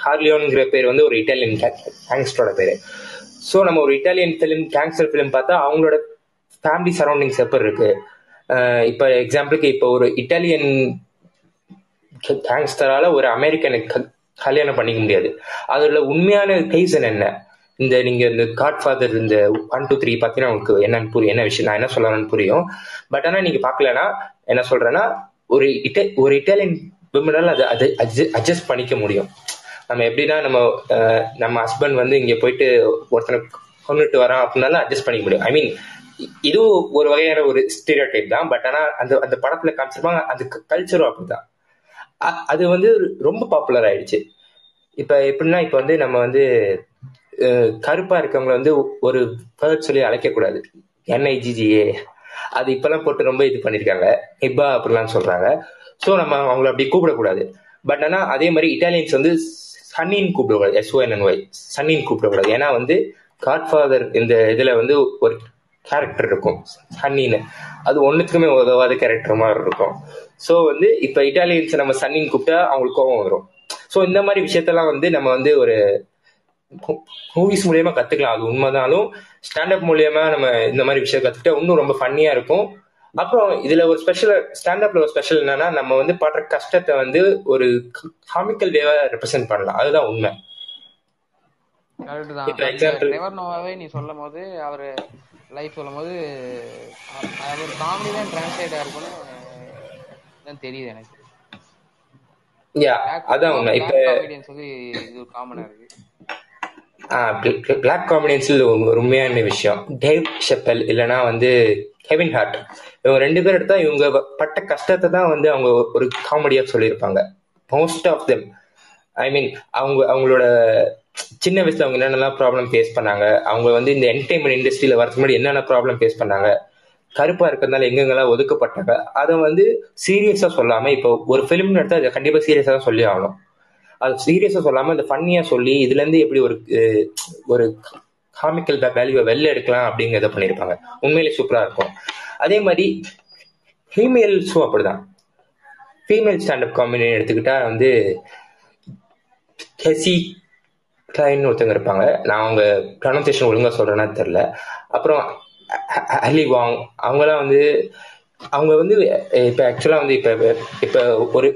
ஹார்லியோன்ங்கிற பேர் வந்து ஒரு இட்டாலியன் கேங்ஸ்டரோட பேரு. ஸோ நம்ம ஒரு இட்டாலியன் ஃபிலிம் கேங்ஸ்டர் ஃபிலிம் பார்த்தா அவங்களோட ஃபேமிலி சரௌண்டிங்ஸ் எப்படி இருக்கு? அஹ் இப்ப எக்ஸாம்பிளுக்கு இப்போ ஒரு இட்டாலியன் கேங்ஸ்டரால ஒரு அமெரிக்கனை கல்யாணம் பண்ணிக்க முடியாது. அதுல உண்மையான ரீசன் என்ன இந்த நீங்க இந்த காட் ஃபாதர் இந்த ஒன் டூ த்ரீ பார்த்தீங்கன்னா உங்களுக்கு என்னன்னு புரியும் என்ன விஷயம்? நான் என்ன சொல்லணும்னு புரியும். பட் ஆனால் நீங்க பார்க்கலன்னா என்ன சொல்றேன்னா ஒரு இட்ட ஒரு இட்டாலியன் விமனால் அதை அது அட்ஜஸ்ட் பண்ணிக்க முடியும். நம்ம எப்படின்னா நம்ம நம்ம ஹஸ்பண்ட் வந்து இங்க போயிட்டு ஒருத்தனை கொண்டுட்டு வரான் அப்படின்னாலும் அட்ஜஸ்ட் பண்ணிக்க முடியும். ஐ மீன் இதுவும் ஒரு வகையான ஒரு ஸ்டீரியோ டைப் தான். பட் ஆனா அந்த அந்த படத்துல காமிச்சிருப்பாங்க அந்த கல்ச்சரும் அப்படிதான். அது வந்து ரொம்ப பாப்புலர் ஆயிடுச்சு. இப்ப எப்படின்னா இப்ப வந்து நம்ம வந்து கருப்பா இருக்கவங்களை வந்து ஒரு வேர்ட் சொல்லி அழைக்க கூடாது என்ஐஜிஜிஏ அது இப்பெல்லாம் போட்டு ரொம்ப இது பண்ணிருக்காங்க. ஹிப்பா அப்படிலாம் சொல்றாங்க. ஸோ நம்ம அவங்கள அப்படி கூப்பிடக்கூடாது. பட் ஆனா அதே மாதிரி இட்டாலியன்ஸ் வந்து சன்னின்னு கூப்பிடக்கூடாது. எஸ்ஓஎன்என்ஒய் சன்னின்னு கூப்பிடக்கூடாது. ஏன்னா வந்து காட்ஃபாதர் இந்த இதுல வந்து ஒரு கேரக்டர் இருக்கும். சன்னின்னு. அது ஒன்றுத்துக்குமே உதவாத கேரக்டர் மாதிரி இருக்கும். ஸோ வந்து இப்போ இட்டாலியன்ஸ் நம்ம சன்னின்னு கூப்பிட்டா அவங்களுக்கு கோவம் வரும். ஸோ இந்த மாதிரி விஷயத்தெல்லாம் வந்து நம்ம வந்து ஒரு மூவிஸ் மூலியமா கத்துக்கலாம். அது உண்மைதாலும் ஸ்டாண்டப் மூலியமா நம்ம இந்த மாதிரி விஷயம் கத்துக்கிட்டா இன்னும் ரொம்ப ஃபன்னியா இருக்கும். அப்புறம் இதுல ஒரு ஸ்பெஷல் ஸ்டாண்டப்ல ஒரு ஸ்பெஷல் என்னன்னா நம்ம வந்து படுற கஷ்டத்தை வந்து ஒரு காமிக்கல் வேவா ரெப்ரசென்ட் பண்ணலாம். அதுதான் உண்மை. கரெக்ட் தான் நீ சொல்லும் போது அவர் லைஃப் சொல்லும் போது அ- அவர் காமெடி தான் டிரான்ஸ்லேட் ஆயிருக்கும்னு தான் தெரியுது எனக்கு. யா அதான் உண்மை. இப்ப காமெடியன்ஸ் வந்து இது ஒரு காமனா இருக்கு. பிளாக் ஒரு உண்மையான விஷயம். டேவ் ஷெப்பல் இல்லைன்னா வந்து கெவின் ஹார்ட் இவங்க ரெண்டு பேர் எடுத்தா இவங்க பட்ட கஷ்டத்தை தான் வந்து அவங்க ஒரு காமெடியா சொல்லியிருப்பாங்க. Most of them I mean அவங்க அவங்களோட சின்ன வயசுல அவங்க என்னென்னலாம் ப்ராப்ளம் ஃபேஸ் பண்ணாங்க அவங்க வந்து இந்த என்டர்டைன்மெண்ட் இண்டஸ்ட்ரியில வரதுக்கு முன்னாடி என்னென்ன ப்ராப்ளம் ஃபேஸ் பண்ணாங்க கருப்பா இருக்கிறதுனால எங்கெங்கெல்லாம் ஒதுக்கப்பட்டாங்க அதை வந்து சீரியஸா சொல்லாம இப்போ ஒரு ஃபிலிம்னு எடுத்தா அதை கண்டிப்பா சீரியஸா தான் சொல்லி ஆகணும். அது சீரியஸா சொல்லாம இந்த ஃபன்னியா சொல்லி இதுல இருந்து எப்படி ஒரு ஒரு காமிக்கல் வேல்யூவை வெளில எடுக்கலாம் அப்படிங்கிறத பண்ணியிருப்பாங்க. உண்மையிலே சூப்பரா இருக்கும். அதே மாதிரி ஃபீமேல் ஷோ அப்படிதான். ஃபீமேல் ஸ்டாண்டப் காமெடி எடுத்துக்கிட்டா வந்து ஹெசி கிளைன் ஒருத்தவங்க இருப்பாங்க. நான் அவங்க ப்ரொனன்சியேஷன் ஒழுங்கா சொல்றேன்னா தெரில அப்புறம் அலி வாங் அவங்கலாம் வந்து அவங்க வந்து இப்போ ஆக்சுவலாக வந்து இப்போ இப்போ ஒரு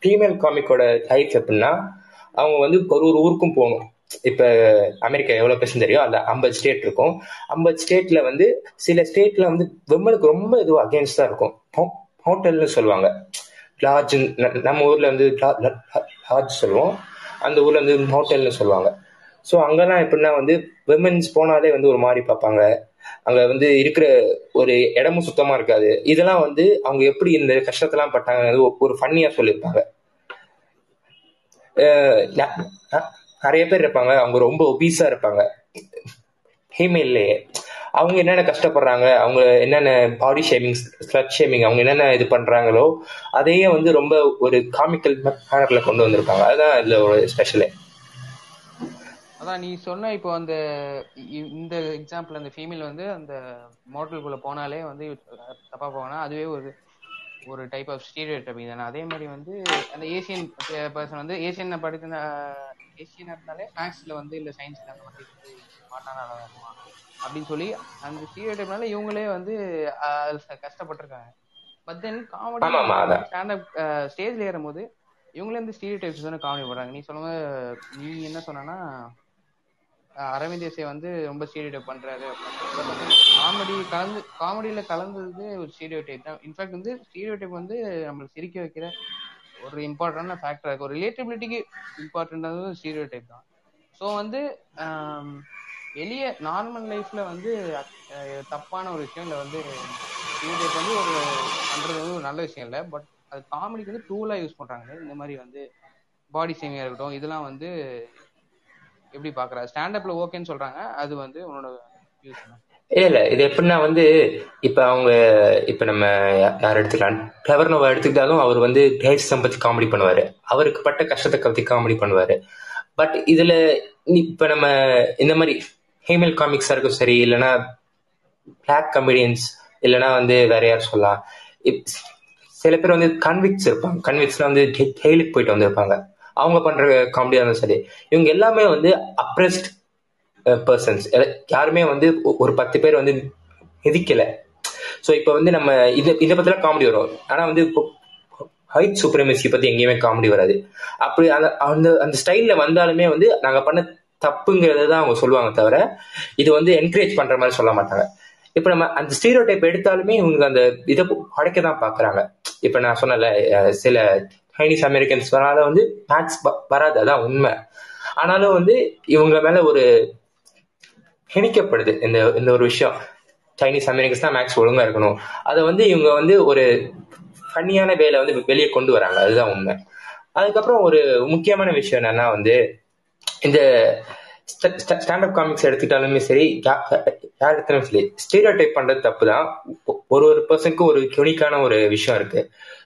ஃபீமேல் காமிக்கோட லைஃப் எப்படின்னா அவங்க வந்து ஒரு ஒரு ஊருக்கும் போகணும் இப்போ அமெரிக்கா எவ்வளோ பேசுன்னு தெரியும் அந்த ஐம்பது ஸ்டேட் இருக்கும் ஐம்பது ஸ்டேட்ல வந்து சில ஸ்டேட்ல வந்து விமனுக்கு ரொம்ப இதுவாக அகேன்ஸ்டா இருக்கும் ஹோட்டல்னு சொல்லுவாங்க லாட்ஜ் நம்ம ஊர்ல வந்து லாட்ஜ் சொல்லுவோம் அந்த ஊர்ல வந்து ஹோட்டல்னு சொல்லுவாங்க. ஸோ அங்கெல்லாம் எப்படின்னா வந்து விமன்ஸ் போனாலே வந்து ஒரு மாதிரி பார்ப்பாங்க. அங்க வந்து இருக்கிற ஒரு இடமும் சுத்தமா இருக்காது. இதெல்லாம் வந்து அவங்க எப்படி இந்த கஷ்டத்தெல்லாம் பட்டாங்க ஒரு ஃபன்னியா சொல்லியிருப்பாங்க. அஹ் நிறைய பேர் இருப்பாங்க. அவங்க ரொம்ப ஒபீஸா இருப்பாங்க. ஃபீமேல்லையே அவங்க என்னென்ன கஷ்டப்படுறாங்க அவங்க என்னென்ன பாடி ஷேமிங் ஸ்லட் ஷேமிங் அவங்க என்னென்ன இது பண்றாங்களோ அதையே வந்து ரொம்ப ஒரு காமிக்கல் மேனர்ல கொண்டு வந்திருப்பாங்க அதுதான் இதுல ஒரு ஸ்பெஷலே அதான் நீ சொன்ன இப்போ அந்த இந்த எக்ஸாம்பிள் அந்த ஃபீமேல் வந்து அந்த மோட்டலுக்குள்ள போனாலே வந்து தப்பா போனா அதுவே ஒரு ஒரு டைப் ஆஃப் ஸ்டீரியோ டைப்பிங் தானே? அதே மாதிரி வந்து அந்த ஏசியன் பர்சன் வந்து ஏசியன் படித்த ஏசியனா இருந்தாலே மேக்ஸ்ல வந்து இல்ல சயின்ஸ்ல அந்த மாதிரி வந்து இருக்குமா? அப்படின்னு சொல்லி அந்த ஸ்டீரியோ டைப்னால இவங்களே வந்து கஷ்டப்பட்டிருக்காங்க. But then comedy. Stand up ஸ்டேஜ்ல ஏறும்போது இவங்களே இந்த ஸ்டீரியோ டைப்ஸ் தானே காமெடி பண்றாங்க நீ சொல்லுங்க நீ என்ன சொன்னனா அஹ் அரவிந்த் தேசாய் வந்து ரொம்ப ஸ்டீரியோ டைப் பண்றாரு காமெடி கலந்து காமெடியில கலந்தது ஒரு ஸ்டீரியோ டைப் தான் இன்ஃபேக்ட் வந்து ஸ்டீரியோ டைப் வந்து நம்மளுக்கு சிரிக்க வைக்கிற ஒரு இம்பார்ட்டன்டான ஃபேக்டர் இருக்கு. ஒரு ரிலேட்டபிலிட்டிக்கு இம்பார்ட்டன்டானது ஸ்டீரியோ டைப் தான். ஸோ வந்து வெளிய நார்மல் லைஃப்ல வந்து தப்பான ஒரு விஷயம். இல்லை வந்து இவங்களுக்கு வந்து ஒரு பண்றது வந்து ஒரு நல்ல விஷயம் இல்லை. பட் அது காமெடிக்கு வந்து டூலா யூஸ் பண்றாங்க இந்த மாதிரி வந்து பாடி சேமியா இருக்கட்டும் இதெல்லாம் வந்து எப்படி பாக்குற? ஸ்டாண்டப்ல ஓகேன்னு சொல்றாங்க. அது வந்து உன்னோட யூஸ் இல்ல இல்ல. இது எப்படின்னா வந்து இப்ப அவங்க இப்ப நம்ம யார் எடுத்துக்கலாம்? கிளவர் நோவா எடுத்துக்கிட்டாலும் அவர் வந்து தேசம் பத்தி காமெடி பண்ணுவாரு. அவருக்கு பட்ட கஷ்டத்தை பத்தி காமெடி பண்ணுவாரு. பட் இதுல இப்ப நம்ம இந்த மாதிரி ஃபீமேல் காமிக்ஸா இருக்கும் சரி. இல்லைன்னா பிளாக் கமெடியன்ஸ் இல்லைன்னா வந்து வேற யார் சொல்லலாம் சில பேர் வந்து கன்விக்ஸ் இருப்பாங்க. கன்விக்ஸ்ல வந்து ஜெயிலுக்கு போயிட்டு வந்திருப்பாங்க. அவங்க பண்ற காமெடியா இருந்தாலும் சரி. இவங்க எல்லாமே வந்து அப்ரெஸ்ட் பர்சன்ஸ் யாருமே வந்து ஒரு பத்து பேர் வந்து மிதிக்கல. ஸோ இப்போ வந்து நம்ம இதை இதை பற்றிலாம் காமெடி வரும். ஆனா வந்து ஹைட் சுப்ரமசி பத்தி எங்கேயுமே காமெடி வராது. அப்படி அந்த அந்த அந்த ஸ்டைல்ல வந்தாலுமே வந்து நாங்க பண்ண தப்புங்கிறது தான் அவங்க சொல்லுவாங்க தவிர இது வந்து என்கரேஜ் பண்ற மாதிரி சொல்ல மாட்டாங்க. இப்ப நம்ம அந்த ஸ்டீரோ டைப் எடுத்தாலுமே இவங்க அந்த இதை உடைக்க தான் பாக்குறாங்க. இப்ப நான் சொன்னல சில சைனீஸ் அமெரிக்கன்ஸ் வராத வந்து மேக்ஸ் வராது அதான் உண்மை. ஆனாலும் வந்து இவங்க மேல ஒரு இணைக்கப்படுது இந்த இந்த ஒரு விஷயம். சைனீஸ் அமெரிக்கன்ஸ் தான் மேக்ஸ் ஒழுங்கா இருக்கணும். அதை வந்து இவங்க வந்து ஒரு ஃபன்னியான வேலை வந்து வெளியே கொண்டு வராங்க. அதுதான் உண்மை. அதுக்கப்புறம் ஒரு முக்கியமான விஷயம் என்னன்னா வந்து இந்த ஸ்டாண்டப் காமிக்ஸ் எடுத்துக்கிட்டாலுமே சரி யா- யார் எடுத்தாலும் சரி ஸ்டீரியோ டைப் பண்றது தப்பு தான் ஒரு ஒரு பர்சனுக்கும் ஒரு யூனிக்கான ஒரு விஷயம் இருக்கு.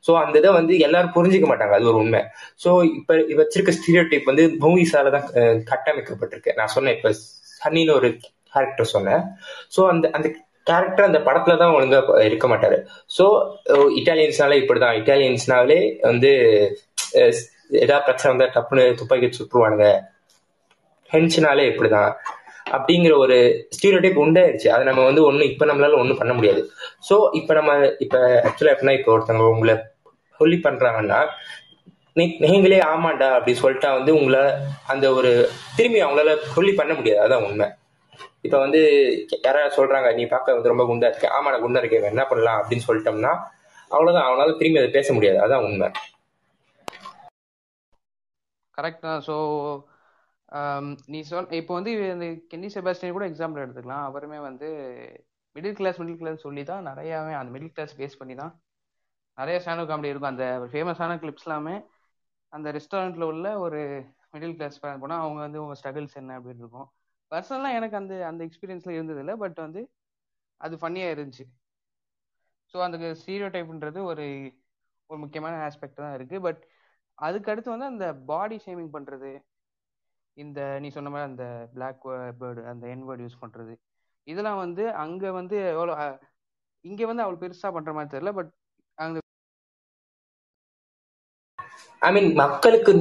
ஸோ அந்த இதை வந்து எல்லாரும் புரிஞ்சிக்க மாட்டாங்க. அது ஒரு உண்மை. ஸோ இப்போ வச்சிருக்க ஸ்டீரியோ டைப் வந்து மூவிஸால தான் கட்டமைக்கப்பட்டிருக்கு. நான் சொன்னேன் இப்போ சன்னின்னு ஒரு கேரக்டர் சொன்னேன். ஸோ அந்த அந்த கேரக்டர் அந்த படத்துல தான் ஒழுங்கா இருக்க மாட்டாரு. ஸோ இட்டாலியன்ஸ்னாலே இப்படிதான். இட்டாலியன்ஸ்னாலே வந்து ஏதாவது பிரச்சனை வந்தா டப்புன்னு துப்பாக்கி வச்சு சுட்டுருவானுங்க ஹென்ச்னாலே இப்படிதான். அப்படிங்கிற ஒரு ஸ்டீரியோடைப் உண்டாயிருச்சு. அதை நம்ம வந்து ஒன்றும் இப்போ நம்மளால ஒன்றும் பண்ண முடியாது. ஸோ இப்போ நம்ம இப்போ ஆக்சுவலாக எப்படின்னா இப்போ ஒருத்தவங்க உங்களை சொல்லி பண்றாங்கன்னா நீ- நீங்களே ஆமாண்டா அப்படி சொல்லிட்டா வந்து உங்களை அந்த ஒரு திரும்பி அவங்களால சொல்லி பண்ண முடியாது. அதான் உண்மை. இப்போ வந்து யாராவது சொல்றாங்க நீ பார்க்க வந்து ரொம்ப குண்டா இருக்கு. ஆமா நான் குண்டா இருக்கேன் என்ன பண்ணலாம்? அப்படின்னு சொல்லிட்டோம்னா அவ்வளவுதான். அவனால திரும்பி அதை பேச முடியாது. அதான் உண்மை. கரெக்ட் தான். ஸோ நீ சொல் இப்போ வந்து இந்த கென்னி செபாஸ்டியன் கூட எக்ஸாம்பிள் எடுத்துக்கலாம். அவருமே வந்து மிடில் கிளாஸ் மிடில் கிளாஸ் சொல்லி தான் நிறையாவே அந்த மிடில் கிளாஸ் பேஸ் பண்ணி தான் நிறைய ஸ்டாண்டப் காமெடி இருக்கும். அந்த ஃபேமஸான கிளிப்ஸ் எல்லாமே அந்த ரெஸ்டாரண்ட்ல உள்ள ஒரு மிடில் கிளாஸ் போனால் அவங்க வந்து உங்க ஸ்ட்ரகிள்ஸ் என்ன அப்படின்னு இருக்கும். பர்சனலாக எனக்கு அந்த அந்த எக்ஸ்பீரியன்ஸ்ல இருந்ததில்லை பட் வந்து அது ஃபன்னியாக இருந்துச்சு. ஸோ அந்த ஸ்டீரியோ டைப்ன்றது ஒரு ஒரு முக்கியமான ஆஸ்பெக்ட் தான் இருக்கு. பட் அதுக்கு அடுத்து வந்து அந்த பாடி ஷேமிங் பண்றது இந்த நீ சொன்ன மாதிரி அந்த பிளாக் பேர்டு அந்த என் வேர்டு யூஸ் பண்றது. இதெல்லாம் வந்து அங்க வந்து எவ்வளோ இங்கே இங்க வந்து அவ்வளோ பெருசா பண்ற மாதிரி தெரியல பட் அங்க ஐ மீன் மக்களுக்கு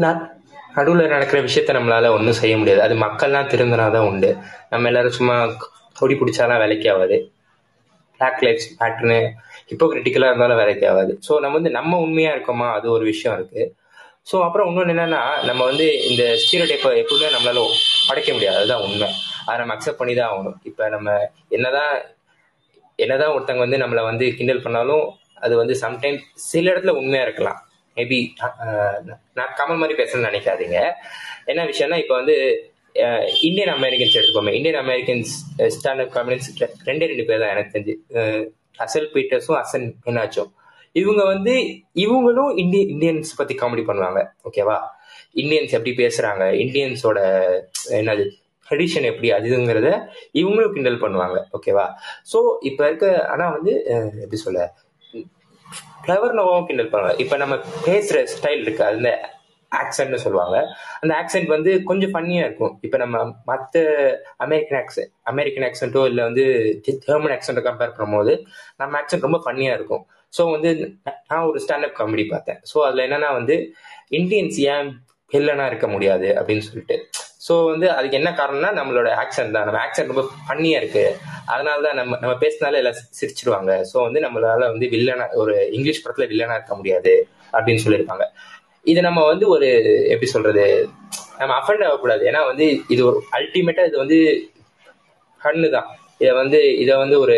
நடுவில் நடக்கிற விஷயத்த நம்மளால ஒன்றும் செய்ய முடியாது. அது மக்கள்லாம் திருந்தினாதான் உண்டு. நம்ம எல்லாரும் சும்மா கொடி பிடிச்சாலாம் வேலைக்கு ஆகாது பிளாக் லைஃப்ஸ் பேட்டர்னு ஹிப்போக்ரிட்டிக்கலாக இருந்தாலும் வேலைக்கு ஆகாது ஸோ நம்ம வந்து நம்ம உண்மையாக இருக்கோமா? அது ஒரு விஷயம் இருக்கு. ஸோ அப்புறம் இன்னொன்று என்னன்னா நம்ம வந்து இந்த ஸ்டீரியோ டைப்பை எப்பவுமே நம்மளால படைக்க முடியாது. அதுதான் உண்மை. அதை நம்ம அக்செப்ட் பண்ணி தான் ஆகணும். இப்போ நம்ம என்னதான் என்னதான் ஒருத்தங்க வந்து நம்மளை வந்து கிண்டல் பண்ணாலும் அது வந்து சம்டைம் சில இடத்துல உண்மையா இருக்கலாம். மேபி நான் கமல் மாதிரி பேசணும்னு நினைக்காதீங்க. என்ன விஷயம்னா இப்போ வந்து இந்தியன் அமெரிக்கன்ஸ் எடுத்துக்கோமே. இந்தியன் அமெரிக்கன்ஸ் ஸ்டாண்டர்ட் காமெடியன்ஸ் ரெண்டே ரெண்டு பேர் தான் எனக்கு தெரிஞ்சு. அசல் பீட்டர்ஸும் அசன் என்னாச்சும் இவங்க வந்து இவங்களும் இந்திய இந்தியன்ஸ் பத்தி காமெடி பண்ணுவாங்க ஓகேவா இந்தியன்ஸ் எப்படி பேசுறாங்க இந்தியன்ஸோட என்னது ட்ரெடிஷன் எப்படி அதுங்கிறத இவங்களும் கிண்டல் பண்ணுவாங்க ஓகேவா ஸோ இப்போ இருக்க ஆனா வந்து எப்படி சொல்ல ஃப்ளவர் நோவாவும் கிண்டல் பண்ணுவாங்க. இப்போ நம்ம பேசுற ஸ்டைல் இருக்கு அந்த ஆக்சென்ட்னு சொல்லுவாங்க. அந்த ஆக்சென்ட் வந்து கொஞ்சம் ஃபன்னியா இருக்கும். இப்போ நம்ம மற்ற அமெரிக்கன் ஆக்சென்ட் அமெரிக்கன் ஆக்சென்ட்டோ இல்லை வந்து ஜெர்மன் ஆக்சென்ட்டோ கம்பேர் பண்ணும்போது நம்ம ஆக்சென்ட் ரொம்ப ஃபன்னியா இருக்கும். ஸோ வந்து நான் ஒரு ஸ்டாண்டப் காமெடி பார்த்தேன். ஸோ அதில் என்னன்னா வந்து இந்தியன்ஸ் ஏன் வில்லனா இருக்க முடியாது அப்படின்னு சொல்லிட்டு. ஸோ வந்து அதுக்கு என்ன காரணம்னா நம்மளோட ஆக்சன் தான். நம்ம ஆக்சன் ரொம்ப பண்ணியா இருக்கு. அதனால தான் நம்ம நம்ம பேசினாலே எல்லாம் சிரிச்சிருவாங்க. ஸோ வந்து நம்மளால வந்து வில்லனா ஒரு இங்கிலீஷ் படத்துல வில்லனா இருக்க முடியாது அப்படின்னு சொல்லியிருப்பாங்க. இது நம்ம வந்து ஒரு எப்படி சொல்றது நம்ம அஃபண்ட் ஆகக்கூடாது. ஏன்னா வந்து இது ஒரு அல்டிமேட்டா இது வந்து கண்ணு தான் இதை வந்து இதை வந்து ஒரு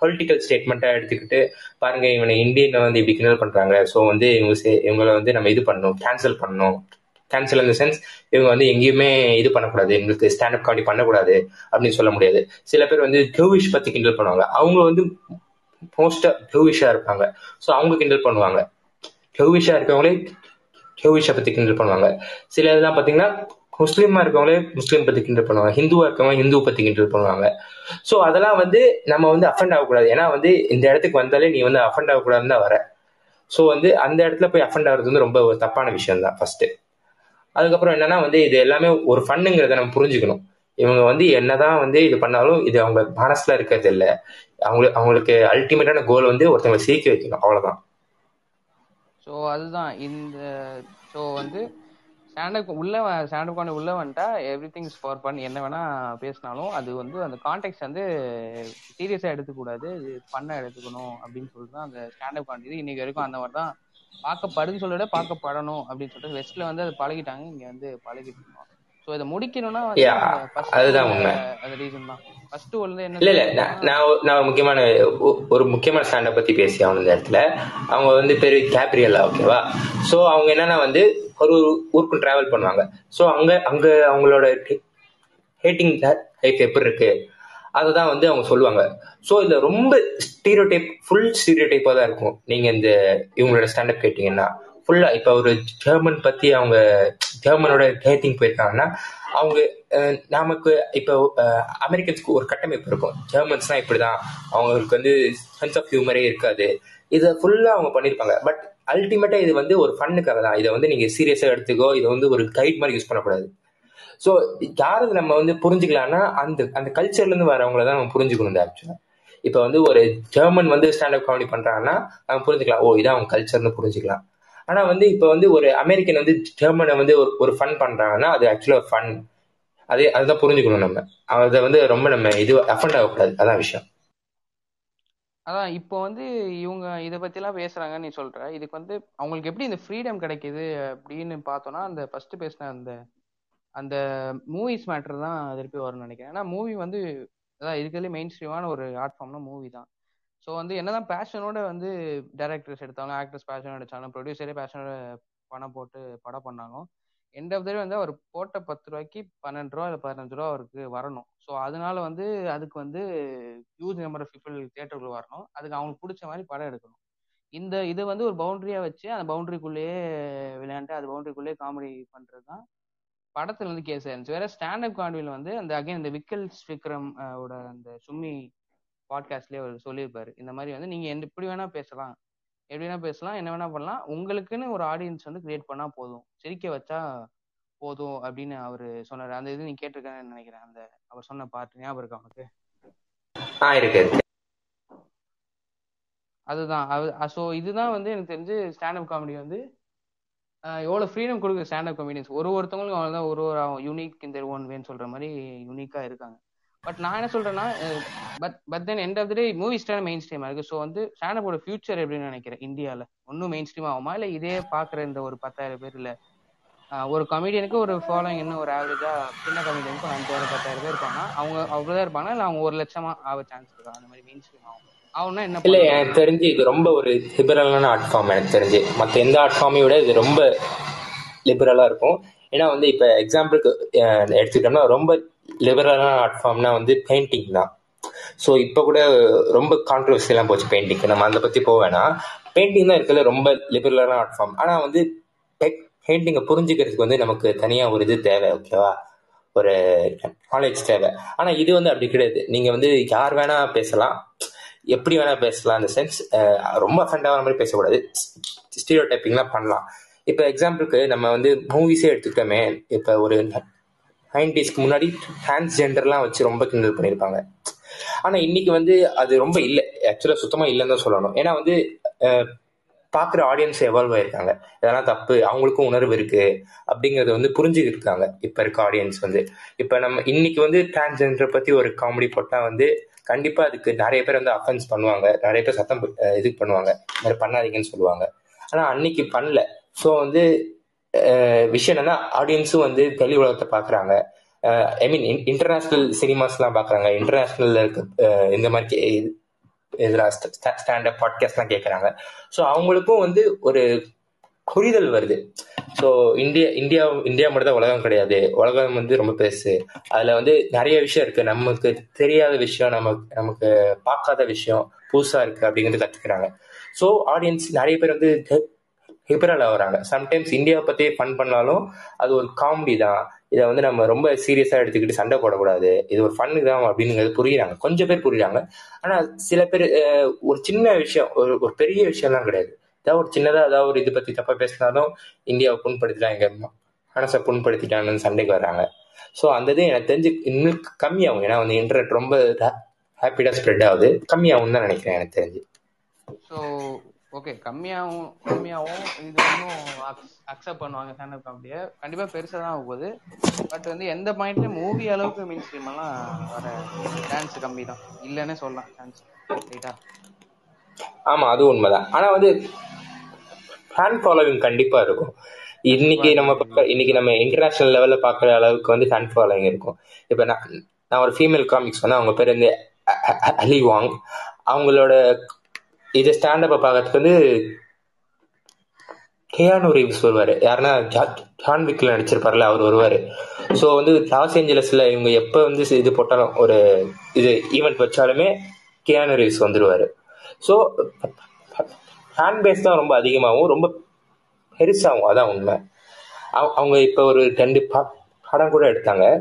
பொலிட்டிக்கல் ஸ்டேட்மெண்ட்டா எடுத்துக்கிட்டு பாருங்க இவனை இந்தியனை வந்து இப்படி கிண்டல் பண்றாங்க. ஸோ வந்து இவங்க சே- இவங்களை வந்து நம்ம இது பண்ணணும் கேன்சல் பண்ணணும். கேன்சல் இந்த சென்ஸ் இவங்க வந்து எங்கேயுமே இது பண்ணக்கூடாது. எங்களுக்கு ஸ்டாண்டப் காமெடி பண்ணக்கூடாது அப்படின்னு சொல்ல முடியாது. சில பேர் வந்து ஜோவிஷ் பத்தி கிண்டல் பண்ணுவாங்க. அவங்க வந்து மோஸ்டா ஜோவிஷா இருப்பாங்க. ஸோ அவங்க கிண்டல் பண்ணுவாங்க. ஜோவிஷா இருக்கவங்களே ஜோவிஷை பத்தி கிண்டல் பண்ணுவாங்க. சில இதெல்லாம் பாத்தீங்கன்னா முஸ்லீமா இருக்கவங்களே முஸ்லீம் பத்தி கிண்டல் பண்ணுவாங்க. ஹிந்துவா இருக்கவங்க ஹிந்து பத்தி கிண்டல் பண்ணுவாங்க. ஸோ அதெல்லாம் வந்து நம்ம வந்து அஃபண்ட் ஆகக்கூடாது. ஏன்னா வந்து இந்த இடத்துக்கு வந்தாலே நீ வந்து அஃபண்ட் ஆகக்கூடாதுன்னு தான் வர. ஸோ வந்து அந்த இடத்துல போய் அஃபண்ட் ஆகுறது வந்து ரொம்ப ஒரு தப்பான விஷயம் தான் ஃபர்ஸ்ட் அதுக்கப்புறம் என்னன்னா வந்து இது எல்லாமே ஒரு ஃபன்னுங்கிறத நம்ம புரிஞ்சுக்கணும். இவங்க வந்து என்னதான் வந்து இது பண்ணாலும் இது அவங்க மனசுல இருக்கிறது இல்லை. அவங்களுக்கு அவங்களுக்கு அல்டிமேட்டான கோல் வந்து ஒருத்தவங்களை சீக்கி வைக்கணும். அவ்வளவுதான். ஸோ அதுதான். இந்த ஸோ வந்து ஸ்டாண்டப் உள்ள ஸ்டாண்டப் காமெடி உள்ள வந்துட்டா எவ்ரி திங்ஸ் ஃபார் ஃபன் என்ன வேணா பேசினாலும் அது வந்து அந்த கான்டெக்ட் வந்து சீரியஸா எடுத்துக்கூடாது. இது ஃபன்னா எடுத்துக்கணும் அப்படின்னு சொல்லிட்டு அந்த ஸ்டாண்டப் காமெடி இன்னைக்கு வரைக்கும் அந்த மாதிரி தான் பார்க்கப்படுன்னு சொல்லிட பார்க்கப்படணும் அப்படின்னு சொல்லிட்டு வெஸ்ட்ல வந்து அது பழகிட்டாங்க. இங்க வந்து பழகிட்டு இருக்கோம். ஸோ இதை முடிக்கணும்னா அதுதான் உண்மை. அது ரீசன் தான். ஃபர்ஸ்ட் வந்து என்ன இல்ல இல்ல. நான் நான் முக்கியமான ஒரு முக்கியமான ஸ்டாண்டப் பத்தி பேசி ஆகணும் இந்த இடத்துல. அவங்க வந்து பேரு கேப்ரியலா ஓகேவா சோ அவங்க என்னன்னா வந்து ஒரு ஒரு ஊருக்கு டிராவல் பண்ணுவாங்க. ஸோ அங்கே அங்கே அவங்களோட ஹேட்டிங் லைஃப் எப்படி இருக்கு? அதுதான் வந்து அவங்க சொல்லுவாங்க. ஸோ இதில் ரொம்ப ஸ்டீரியோ டைப் ஃபுல் ஸ்டீரியோ டைப்பாக தான் இருக்கும். நீங்கள் இந்த இவங்களோட ஸ்டாண்டப் கேட்டிங்கன்னா ஃபுல்லாக இப்போ ஒரு ஜெர்மன் பற்றி அவங்க ஜெர்மனோட டேட்டிங் போயிருக்காங்கன்னா அவங்க நமக்கு இப்போ அமெரிக்கன்ஸ்க்கு ஒரு கட்டமைப்பு இருக்கும். ஜெர்மன்ஸ்னால் இப்படி தான் அவங்களுக்கு வந்து சென்ஸ் ஆஃப் ஹியூமரே இருக்காது. இதை ஃபுல்லாக அவங்க பண்ணியிருப்பாங்க. பட் அல்டிமேட்டா இது வந்து ஒரு ஃபன்னுக்காக தான் இதை வந்து நீங்க சீரியஸா எடுத்துக்கோ இதை வந்து ஒரு கைட் மாதிரி யூஸ் பண்ணக்கூடாது. ஸோ யாரது நம்ம வந்து புரிஞ்சுக்கலாம்னா அந்த அந்த கல்ச்சர்ல இருந்து வரவங்கள தான் நம்ம புரிஞ்சுக்கணும் இந்த ஆக்சுவலா இப்போ வந்து ஒரு ஜெர்மன் வந்து ஸ்டாண்டப் காமெடி பண்றாங்கன்னா நம்ம புரிஞ்சுக்கலாம் ஓ இதான் அவங்க கல்ச்சர்னு புரிஞ்சுக்கலாம். ஆனா வந்து இப்போ வந்து ஒரு அமெரிக்கன் வந்து ஜெர்மனை வந்து ஒரு ஒரு ஃபன் பண்றாங்கன்னா அது ஆக்சுவலா ஃபன் அதே அதுதான் புரிஞ்சுக்கணும் நம்ம. அதை வந்து ரொம்ப நம்ம இது அஃபண்ட் ஆகக்கூடாது. அதான் விஷயம். அதான் இப்போ வந்து இவங்க இதை பத்திலாம் பேசுறாங்கன்னு நீ சொல்ற. இதுக்கு வந்து அவங்களுக்கு எப்படி இந்த ஃப்ரீடம் கிடைக்குது அப்படின்னு பார்த்தோம்னா அந்த ஃபர்ஸ்ட் பேசின அந்த அந்த மூவிஸ் மேட்டர் தான் திருப்பி வரும்னு நினைக்கிறேன். ஏன்னா மூவி வந்து அதான் இருக்கிறதுலே மெயின் ஸ்ட்ரீமான ஒரு ஆர்ட் ஃபார்ம்னா மூவி தான். ஸோ வந்து என்னதான் பேஷனோட வந்து டேரக்டர்ஸ் எடுத்தாலும் ஆக்டர்ஸ் பேஷனோட எடுத்தாலும் ப்ரொடியூசரே பேஷனோட பணம் போட்டு படம் பண்ணாலும் எண்ட் ஆஃப் த வந்து அவர் போட்ட பத்து ரூபாய்க்கு பன்னெண்டு ரூபா இல்லை பதினஞ்சு ரூபா அவருக்கு வரணும். ஸோ அதனால வந்து அதுக்கு வந்து ஹியூஜ் நம்பர் ஆஃப் பீப்புள் தேட்டருக்குள்ள வரணும். அதுக்கு அவங்களுக்கு பிடிச்ச மாதிரி படம் எடுக்கணும். இந்த இதை வந்து ஒரு பவுண்டரியா வச்சு அந்த பவுண்டரிக்குள்ளேயே விளையாண்டு அது பவுண்டரிக்குள்ளேயே காமெடி பண்றது தான் படத்துல வந்து கேஸ் ஆயிருந்துச்சு வேற ஸ்டாண்டப் காமெடியில் வந்து அந்த அகைன் இந்த விக்கல்ஸ் விக்ரம் ஓட அந்த சும்மி பாட்காஸ்ட்லயே அவர் சொல்லியிருப்பாரு. இந்த மாதிரி வந்து நீங்க எந்த இப்படி வேணா பேசலாம். எப்படி வேணா பேசலாம் என்ன வேணா பண்ணலாம். உங்களுக்குன்னு ஒரு ஆடியன்ஸ் வந்து கிரியேட் பண்ணா போதும். சிரிக்க வச்சா போதும் அப்படின்னு அவர் சொன்னாரு. அந்த இது நீ கேட்டிருக்கேன்னு நினைக்கிறேன். அந்த அவர் சொன்ன பாட்டு ஞாபகம் இருக்கா உனக்கு? இருக்கு அதுதான். ஸோ இதுதான் வந்து எனக்கு தெரிஞ்சு ஸ்டாண்டப் காமெடி வந்து அஹ், எவ்வளவு ஃப்ரீடம் கொடுக்குற ஸ்டாண்டப் காமெடியன்ஸ் ஒரு ஒருத்தவங்களுக்கும் அவங்க தான் ஒரு ஒரு யூனிக் இந்த ஒன் வேன்னு சொல்ற மாதிரி யூனிக்கா இருக்காங்க. பட் நான் என்ன சொல்றேன்னா but but then end of the day movie stand main ஸ்ட்ரீமா இருக்கு. ஸோ வந்து ஸ்டாண்டப்போட ஃபியூச்சர் எப்படின்னு நினைக்கிறேன். இந்தியாவில் ஒன்றும் மெயின் ஸ்ட்ரீம் ஆகுமா? இல்லை இதே பார்க்குற இந்த ஒரு பத்தாயிரம் பேர் இல்லை ஒரு கமெடியனுக்கு ஒரு ஃபாலோயிங் என்ன ஒரு ஆவரேஜா சின்ன கமெடியனுக்கு ஒரு அஞ்சாயிரம் பத்தாயிரம் பேர் இருப்பாங்க. அவங்க அவ்வளோதான் இருப்பாங்க இல்லை அவங்க ஒரு லட்சமா ஆக சான்ஸ் இருக்கா அந்த மாதிரி ஸ்ட்ரீம் ஆகும். ஆகும்னா என்ன இல்ல எனக்கு தெரிஞ்சு இது ரொம்ப ஒரு லிபரலான ஆர்ட் ஃபார்ம் எனக்கு தெரிஞ்சு. மற்ற எந்த ஆர்ட் ஃபார்மையும் விட இது ரொம்ப லிபரலா இருக்கும். ஏன்னா வந்து இப்ப எக்ஸாம்பிளுக்கு எடுத்துக்கிட்டோம்னா ரொம்ப லிபரலான ஆர்ட் ஃபார்ம்னா வந்து பெயிண்டிங் தான். ஸோ இப்போ கூட ரொம்ப கான்ட்ரவர்சியெல்லாம் போச்சு பெயிண்டிங் நம்ம அதை பத்தி போக வேணாம். பெயிண்டிங் தான் இருக்கிறது ரொம்ப லிபரலான ஆர்ட் ஃபார்ம் ஆனா வந்து பெயிண்டிங்கை புரிஞ்சுக்கிறதுக்கு வந்து நமக்கு தனியாக ஒரு இது தேவை ஓகேவா ஒரு நாலேஜ் தேவை. ஆனால் இது வந்து அப்படி கிடையாது. நீங்கள் வந்து யார் வேணால் பேசலாம். எப்படி வேணால் பேசலாம் அந்த சென்ஸ் ரொம்ப அஃபெண்ட் மாதிரி பேசக்கூடாது. ஸ்டீரியோ டைப்பிங்லாம் பண்ணலாம். இப்போ எக்ஸாம்பிளுக்கு நம்ம வந்து மூவிஸே எடுத்துக்கிட்டோமே இப்போ ஒரு நைன்டிஸ்க்கு முன்னாடி டிரான்ஸ்ஜெண்டர்லாம் வச்சு ரொம்ப கிண்டல் பண்ணியிருப்பாங்க. ஆனால் இன்னைக்கு வந்து அது ரொம்ப இல்லை. ஆக்சுவலாக சுத்தமாக இல்லைன்னு தான் சொல்லணும். ஏன்னா வந்து பார்க்குற ஆடியன்ஸ் எவால்வ் ஆயிருக்காங்க. இதெல்லாம் தப்பு அவங்களுக்கும் உணர்வு இருக்கு அப்படிங்கறத வந்து புரிஞ்சுக்கிருக்காங்க இப்போ இருக்க ஆடியன்ஸ் வந்து. இப்போ நம்ம இன்னைக்கு வந்து டிரான்ஸ்ஜெண்டரை பத்தி ஒரு காமெடி போட்டா வந்து கண்டிப்பா அதுக்கு நிறைய பேர் வந்து அஃபென்ஸ் பண்ணுவாங்க. நிறைய பேர் சத்தம் இது பண்ணுவாங்க. இந்த மாதிரி பண்ணாதீங்கன்னு சொல்லுவாங்க. ஆனா அன்னைக்கு பண்ணல. ஸோ வந்து விஷயம் என்னன்னா ஆடியன்ஸும் வந்து வெளி உலகத்தை பாக்குறாங்க. ஐ மீன் இன்டர்நேஷனல் சினிமாஸ்லாம் பாக்குறாங்க. இன்டர்நேஷனல்ல இருக்க இந்த மாதிரி கே- ஸ்டாண்டப் பாட்காஸ்ட்லாம் கேட்குறாங்க ஸோ அவங்களுக்கும் வந்து ஒரு புரிதல் வருது. ஸோ இந்தியா இந்தியா இந்தியா மட்டும் தான் உலகம் கிடையாது. உலகம் வந்து ரொம்ப பெருசு. அதில் வந்து நிறைய விஷயம் இருக்குது நமக்கு தெரியாத விஷயம் நமக்கு நமக்கு பார்க்காத விஷயம் புதுசாக இருக்குது அப்படிங்கிறது கற்றுக்கிறாங்க ஸோ ஆடியன்ஸ் நிறைய பேர் வந்து ஹிபரல் ஆகுறாங்க. சம்டைம்ஸ் இந்தியாவை பற்றியே ஃபன் பண்ணாலும் அது ஒரு காமெடி தான். இதை வந்து நம்ம ரொம்ப சீரியஸாக எடுத்துக்கிட்டு சண்டை போடக்கூடாது. இது ஒரு ஃபன்னு தான் அப்படிங்கிறது புரியுறாங்க. கொஞ்சம் பேர் புரியுறாங்க. ஆனால் சில பேர் ஒரு சின்ன விஷயம் ஒரு ஒரு பெரிய விஷயம்லாம் கிடையாது. ஏதாவது ஒரு சின்னதாக ஏதாவது ஒரு இது பற்றி தப்பாக பேசினாலும் இந்தியாவை புண்படுத்திட்டான் மனசை புண்படுத்திட்டாங்கன்னு சண்டைக்கு வர்றாங்க. ஸோ அந்த இது எனக்கு தெரிஞ்சு இன்னும் கம்மியாகும். ஏன்னா வந்து இன்டர்நெட் ரொம்ப ஹாப்பிடா ஸ்ப்ரெட் ஆகுது. கம்மியாகும் தான் நினைக்கிறேன் எனக்கு தெரிஞ்சு. ஸோ ஓகே கம்மியாகவும் கம்மியாகவும் இது இன்னும் அக்செப்ட் பண்ணுவாங்க ஸ்டாண்டப் காமெடியை கண்டிப்பாக பெருசாக தான் போகுது. பட் வந்து எந்த பாயிண்ட்லையும் மூவி அளவுக்கு மீன் ஸ்ட்ரீம் எல்லாம் வர சான்ஸ் கம்மி தான். இல்லைன்னே சொல்லலாம் சான்ஸ் ரைட்டா ஆமா அது உண்மைதான். ஆனா வந்து ஃபேன் ஃபாலோவிங் கண்டிப்பா இருக்கும். இன்னைக்கு நம்ம பார்க்க- இன்னைக்கு நம்ம இன்டர்நேஷனல் லெவல்ல பாக்குற அளவுக்கு வந்து ஃபேன் ஃபாலோயிங் இருக்கும். இப்ப நான் நான் ஒரு ஃபீமேல் காமிக்ஸ் வந்து அவங்க பேர் வந்து அலி வாங். அவங்களோட இது ஸ்டாண்டப்பை பார்க்கறதுக்கு வந்து கேயானு ரீவ்ஸ் வருவாரு. யாருன்னா ஜா- ஜான் விக்ல நடிச்சிருப்பார்ல அவர் வருவாரு. ஸோ வந்து லாஸ் ஏஞ்சலஸ்ல இவங்க எப்போ வந்து இது போட்டாலும் ஒரு இது ஈவெண்ட் வச்சாலுமே கேயானு ரீவ்ஸ் வந்துருவாரு. ஸோ ஃபேன் பேஸ் தான் ரொம்ப அதிகமாகவும் ரொம்ப பெருசாகும் அதான் உண்மை. அவ- அவங்க இப்போ ஒரு ரெண்டு படம் கூட எடுத்தாங்க.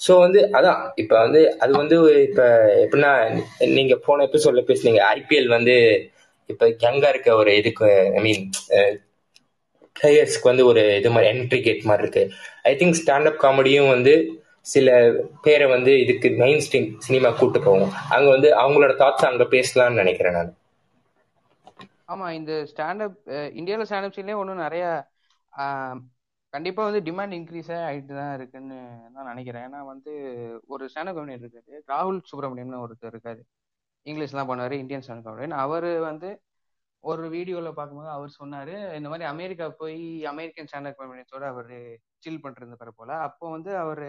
ஸோ வந்து அதான் இப்போ வந்து அது வந்து இப்போ எப்படின்னா நீங்கள் போன எபிசோட்ல பேசுனீங்க ஐபிஎல் வந்து இப்போ யங்காக இருக்க ஒரு இதுக்கு ஐ மீன் பிளேயர்ஸ்க்கு வந்து ஒரு இது மாதிரி என்ட்ரி கேட் மாதிரி இருக்கு. ஐ திங்க் ஸ்டாண்டப் காமெடியும் வந்து சில பேரை வந்து இதுக்கு மெயின் ஸ்ட்ரீம் சினிமா கூட்டு போகும். அங்கே வந்து அவங்களோட தாட்ஸ் அங்கே பேசலாம்னு நினைக்கிறேன் நான். ஆமா இந்த ஸ்டாண்டப் இந்தியாவில் ஸ்டாண்டப் சீன்லேயே ஒன்றும் நிறைய கண்டிப்பா வந்து டிமாண்ட் இன்க்ரீஸ் ஆகிட்டு தான் இருக்குன்னு தான் நினைக்கிறேன். ஏன்னா வந்து ஒரு ஸ்டாண்டப் கம்பெனி இருக்காரு ராகுல் சுப்ரமணியம்னு ஒருத்தர் இருக்காரு. இங்கிலீஷ்லாம் பண்ணுவார் இந்தியன் ஸ்டாண்டப் கம்பெனி அவர் வந்து ஒரு வீடியோவில் பார்க்கும்போது அவர் சொன்னார் இந்த மாதிரி அமெரிக்கா போய் அமெரிக்கன் சேனல் கம்பெனிஸோட அவர் சில் பண்ணிருந்தாரு போல. அப்போ வந்து அவர்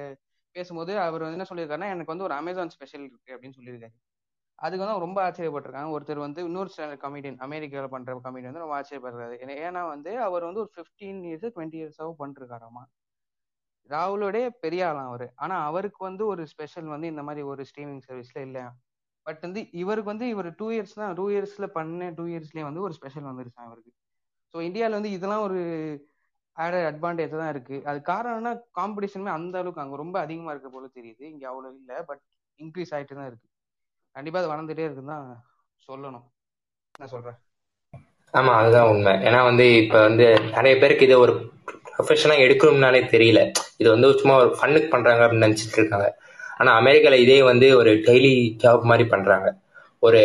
பேசும்போது அவர் வந்து என்ன சொல்லியிருக்காருன்னா எனக்கு வந்து ஒரு அமேசான் ஸ்பெஷல் இருக்கு அப்படின்னு சொல்லியிருக்காரு. அதுக்கு வந்து ரொம்ப ஆச்சரியப்பட்டிருக்காங்க. ஒருத்தர் வந்து இன்னொரு ஸ்டாண்டர்ட் கமெடியன் அமெரிக்காவில் பண்ற கமெடியன் வந்து ரொம்ப ஆச்சரியப்படுறாரு. ஏன்னா- வந்து அவர் வந்து ஒரு ஃபிஃப்டீன் இயர்ஸ் டுவெண்ட்டி இயர்ஸாகவும் பண்ணிருக்காராமா ராகுலோடே பெரிய ஆளாம் அவர். ஆனா அவருக்கு வந்து ஒரு ஸ்பெஷல் வந்து இந்த மாதிரி ஒரு ஸ்ட்ரீமிங் சர்வீஸ்ல இல்ல. பட் வந்து இவருக்கு வந்து இவர் டூ இயர்ஸ் தான் டூ இயர்ஸ்ல பண்ண டூ இயர்ஸ்லயே வந்து ஒரு ஸ்பெஷல் வந்துருச்சான் அவருக்கு. ஸோ இந்தியாவில் வந்து இதெல்லாம் ஒரு ஆடட் அட்வான்டேஜ் தான் இருக்கு. அது காரணம்னா காம்படிஷனுமே அந்த அளவுக்கு அங்கே ரொம்ப அதிகமா இருக்க போல தெரியுது. இங்க அவ்வளவு இல்லை பட் இன்க்ரீஸ் ஆயிட்டு தான் இருக்கு. கண்டிப்பா அது வளர்ந்துட்டே இருக்குன்னு தான் சொல்லணும். என்ன சொல்றேன் ஆமா அதுதான் உண்மை. ஏன்னா வந்து இப்ப வந்து நிறைய பேருக்கு இதை ஒரு ப்ரொஃபஷனா எடுக்கணும்னாலே தெரியல. இது வந்து சும்மா ஒரு ஃபன்னுக்கு பண்றாங்க அப்படின்னு நினைச்சிட்டு இருக்காங்க. ஆனா அமெரிக்கால இதே வந்து ஒரு டெய்லி ஜாப் மாதிரி பண்றாங்க. ஒரு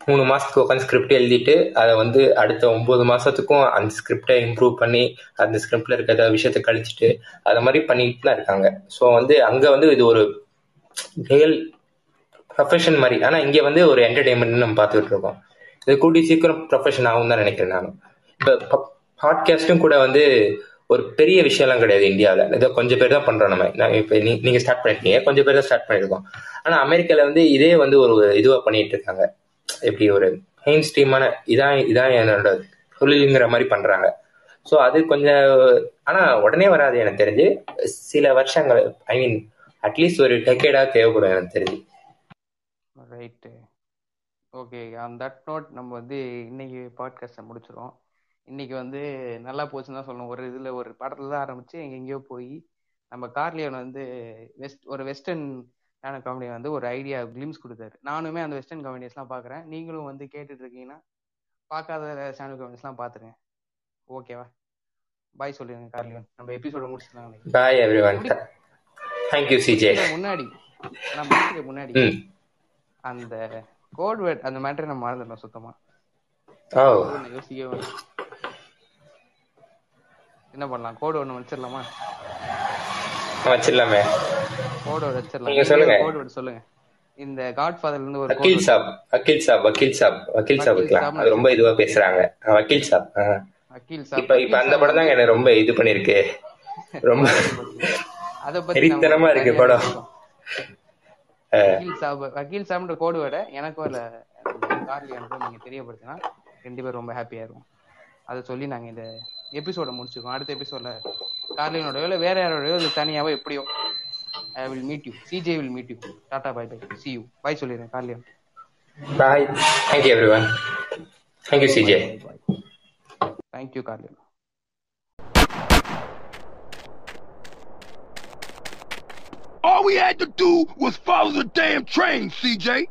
மூணு மாசத்துக்கு உட்காந்து ஸ்கிரிப்ட் எழுதிட்டு அதை வந்து அடுத்த ஒன்பது மாசத்துக்கும் அந்த ஸ்கிரிப்டை இம்ப்ரூவ் பண்ணி அந்த ஸ்கிரிப்ட்ல இருக்கிற விஷயத்தை கழிச்சிட்டு அதை மாதிரி பண்ணிட்டு தான் இருக்காங்க. ஸோ வந்து அங்க வந்து இது ஒரு ரியல் ப்ரொஃபஷன் மாதிரி. ஆனால் இங்கே வந்து ஒரு என்டர்டைன்மெண்ட் நம்ம பார்த்துக்கிட்டு இருக்கோம். இது கூட்டி சீக்கிரம் ப்ரொஃபஷன் ஆகும் தான் நினைக்கிறேன் நான். இப்போ பாட்காஸ்ட்டும் கூட வந்து ஒரு பெரிய விஷயம்லாம் கிடையாது இந்தியாவில். ஏதோ கொஞ்சம் பேர் தான் பண்ணுறோம் நம்ம. நான் இப்போ நீ நீங்கள் ஸ்டார்ட் பண்ணிருக்கீங்க. கொஞ்சம் பேர் தான் ஸ்டார்ட் பண்ணியிருக்கோம் ஆனால் அமெரிக்காவில் வந்து இதே வந்து ஒரு இதுவாக பண்ணிட்டு இருக்காங்க. எப்படி ஒரு மெயின் ஸ்ட்ரீமான இதான் இதான் என்னோட தொழிலுங்கிற மாதிரி பண்ணுறாங்க ஸோ அது கொஞ்சம் ஆனால் உடனே வராது எனக்கு தெரிஞ்சு. சில வருஷங்கள் ஐ மீன் அட்லீஸ்ட் ஒரு டெக்கேடாக தேவைப்படும் எனக்கு தெரிஞ்சு. Right okay on that note நம்ம வந்து இன்னைக்கு பாட்காஸ்ட்டை முடிச்சிரும் இன்னைக்கு வந்து நல்லா போச்சுன்னு தான் சொல்லணும். ஒரு இதில் ஒரு படத்துல தான் ஆரம்பிச்சு எங்க எங்கேயோ போய் நம்ம கார்லியன் வந்து வெஸ்ட் ஒரு வெஸ்டர்ன் ஆன காமெடி வந்து ஒரு ஐடியா கிளிம்ஸ் கொடுத்தாரு. நானுமே அந்த வெஸ்டர்ன் காமெடிஸ்லாம் பார்க்குறேன் நீங்களும் வந்து கேட்டுட்டு இருக்கீங்கன்னா பார்க்காத ஸ்டாண்டப் காமெடிஸ்லாம் பார்த்துருங்க ஓகேவா பாய் சொல்லிடுங்க கார்லியன். நம்ம எபிசோட முடிச்சிடலாம். Bye everyone thank you CJ முன்னாடி. நான் முடிச்சுக்க முன்னாடி. அந்த கோட் வேர்ட் அந்த மேட்டரை நம்ம மறந்துடணும் சுத்தமா. யோசிக்கவே வேணாம். என்ன பண்ணலாம்? கோடு ஒண்ணு வச்சிடலாமா? வச்சிடலாமே. கோடு வச்சிடலாம். நீங்க சொல்லுங்க. கோடு சொல்லுங்க. இந்த காட் ஃபாதர்ல இருந்து ஒரு வக்கீல் சாப் வக்கீல் சாப் வக்கீல் சாப் வக்கீல் சாப் வக்கீல் இருக்கலாம். சாப்னு அது ரொம்ப இதுவா பேசுறாங்க. வக்கீல் சாப். வக்கீல் இப்ப இப்ப அந்த படம் தாங்க எனக்கு ரொம்ப இது பண்ணிருக்கு. ரொம்ப அத பத்தி இருக்கு படம். வக்கீல் சாப் வக்கீல் சாப்ன்ற கோடு வேர்டை எனக்கும் இல்ல கார்லியானுக்கும் நீங்க தெரியப்படுத்தினா ரெண்டு பேரும் ரொம்ப ஹாப்பியா இருக்கும் அதை சொல்லி நாங்க இந்த எபிசோட முடிச்சுக்கோம் அடுத்த எபிசோட்ல கார்லியனோட இல்ல வேற யாரோடயோ இது தனியாவோ எப்படியோ I will meet you CJ will meet you Tata bye bye see you bye சொல்லிடுறேன் கார்லியன் bye thank you everyone thank you CJ thank you கார்லியன் All we had to do was follow the damn train, CJ.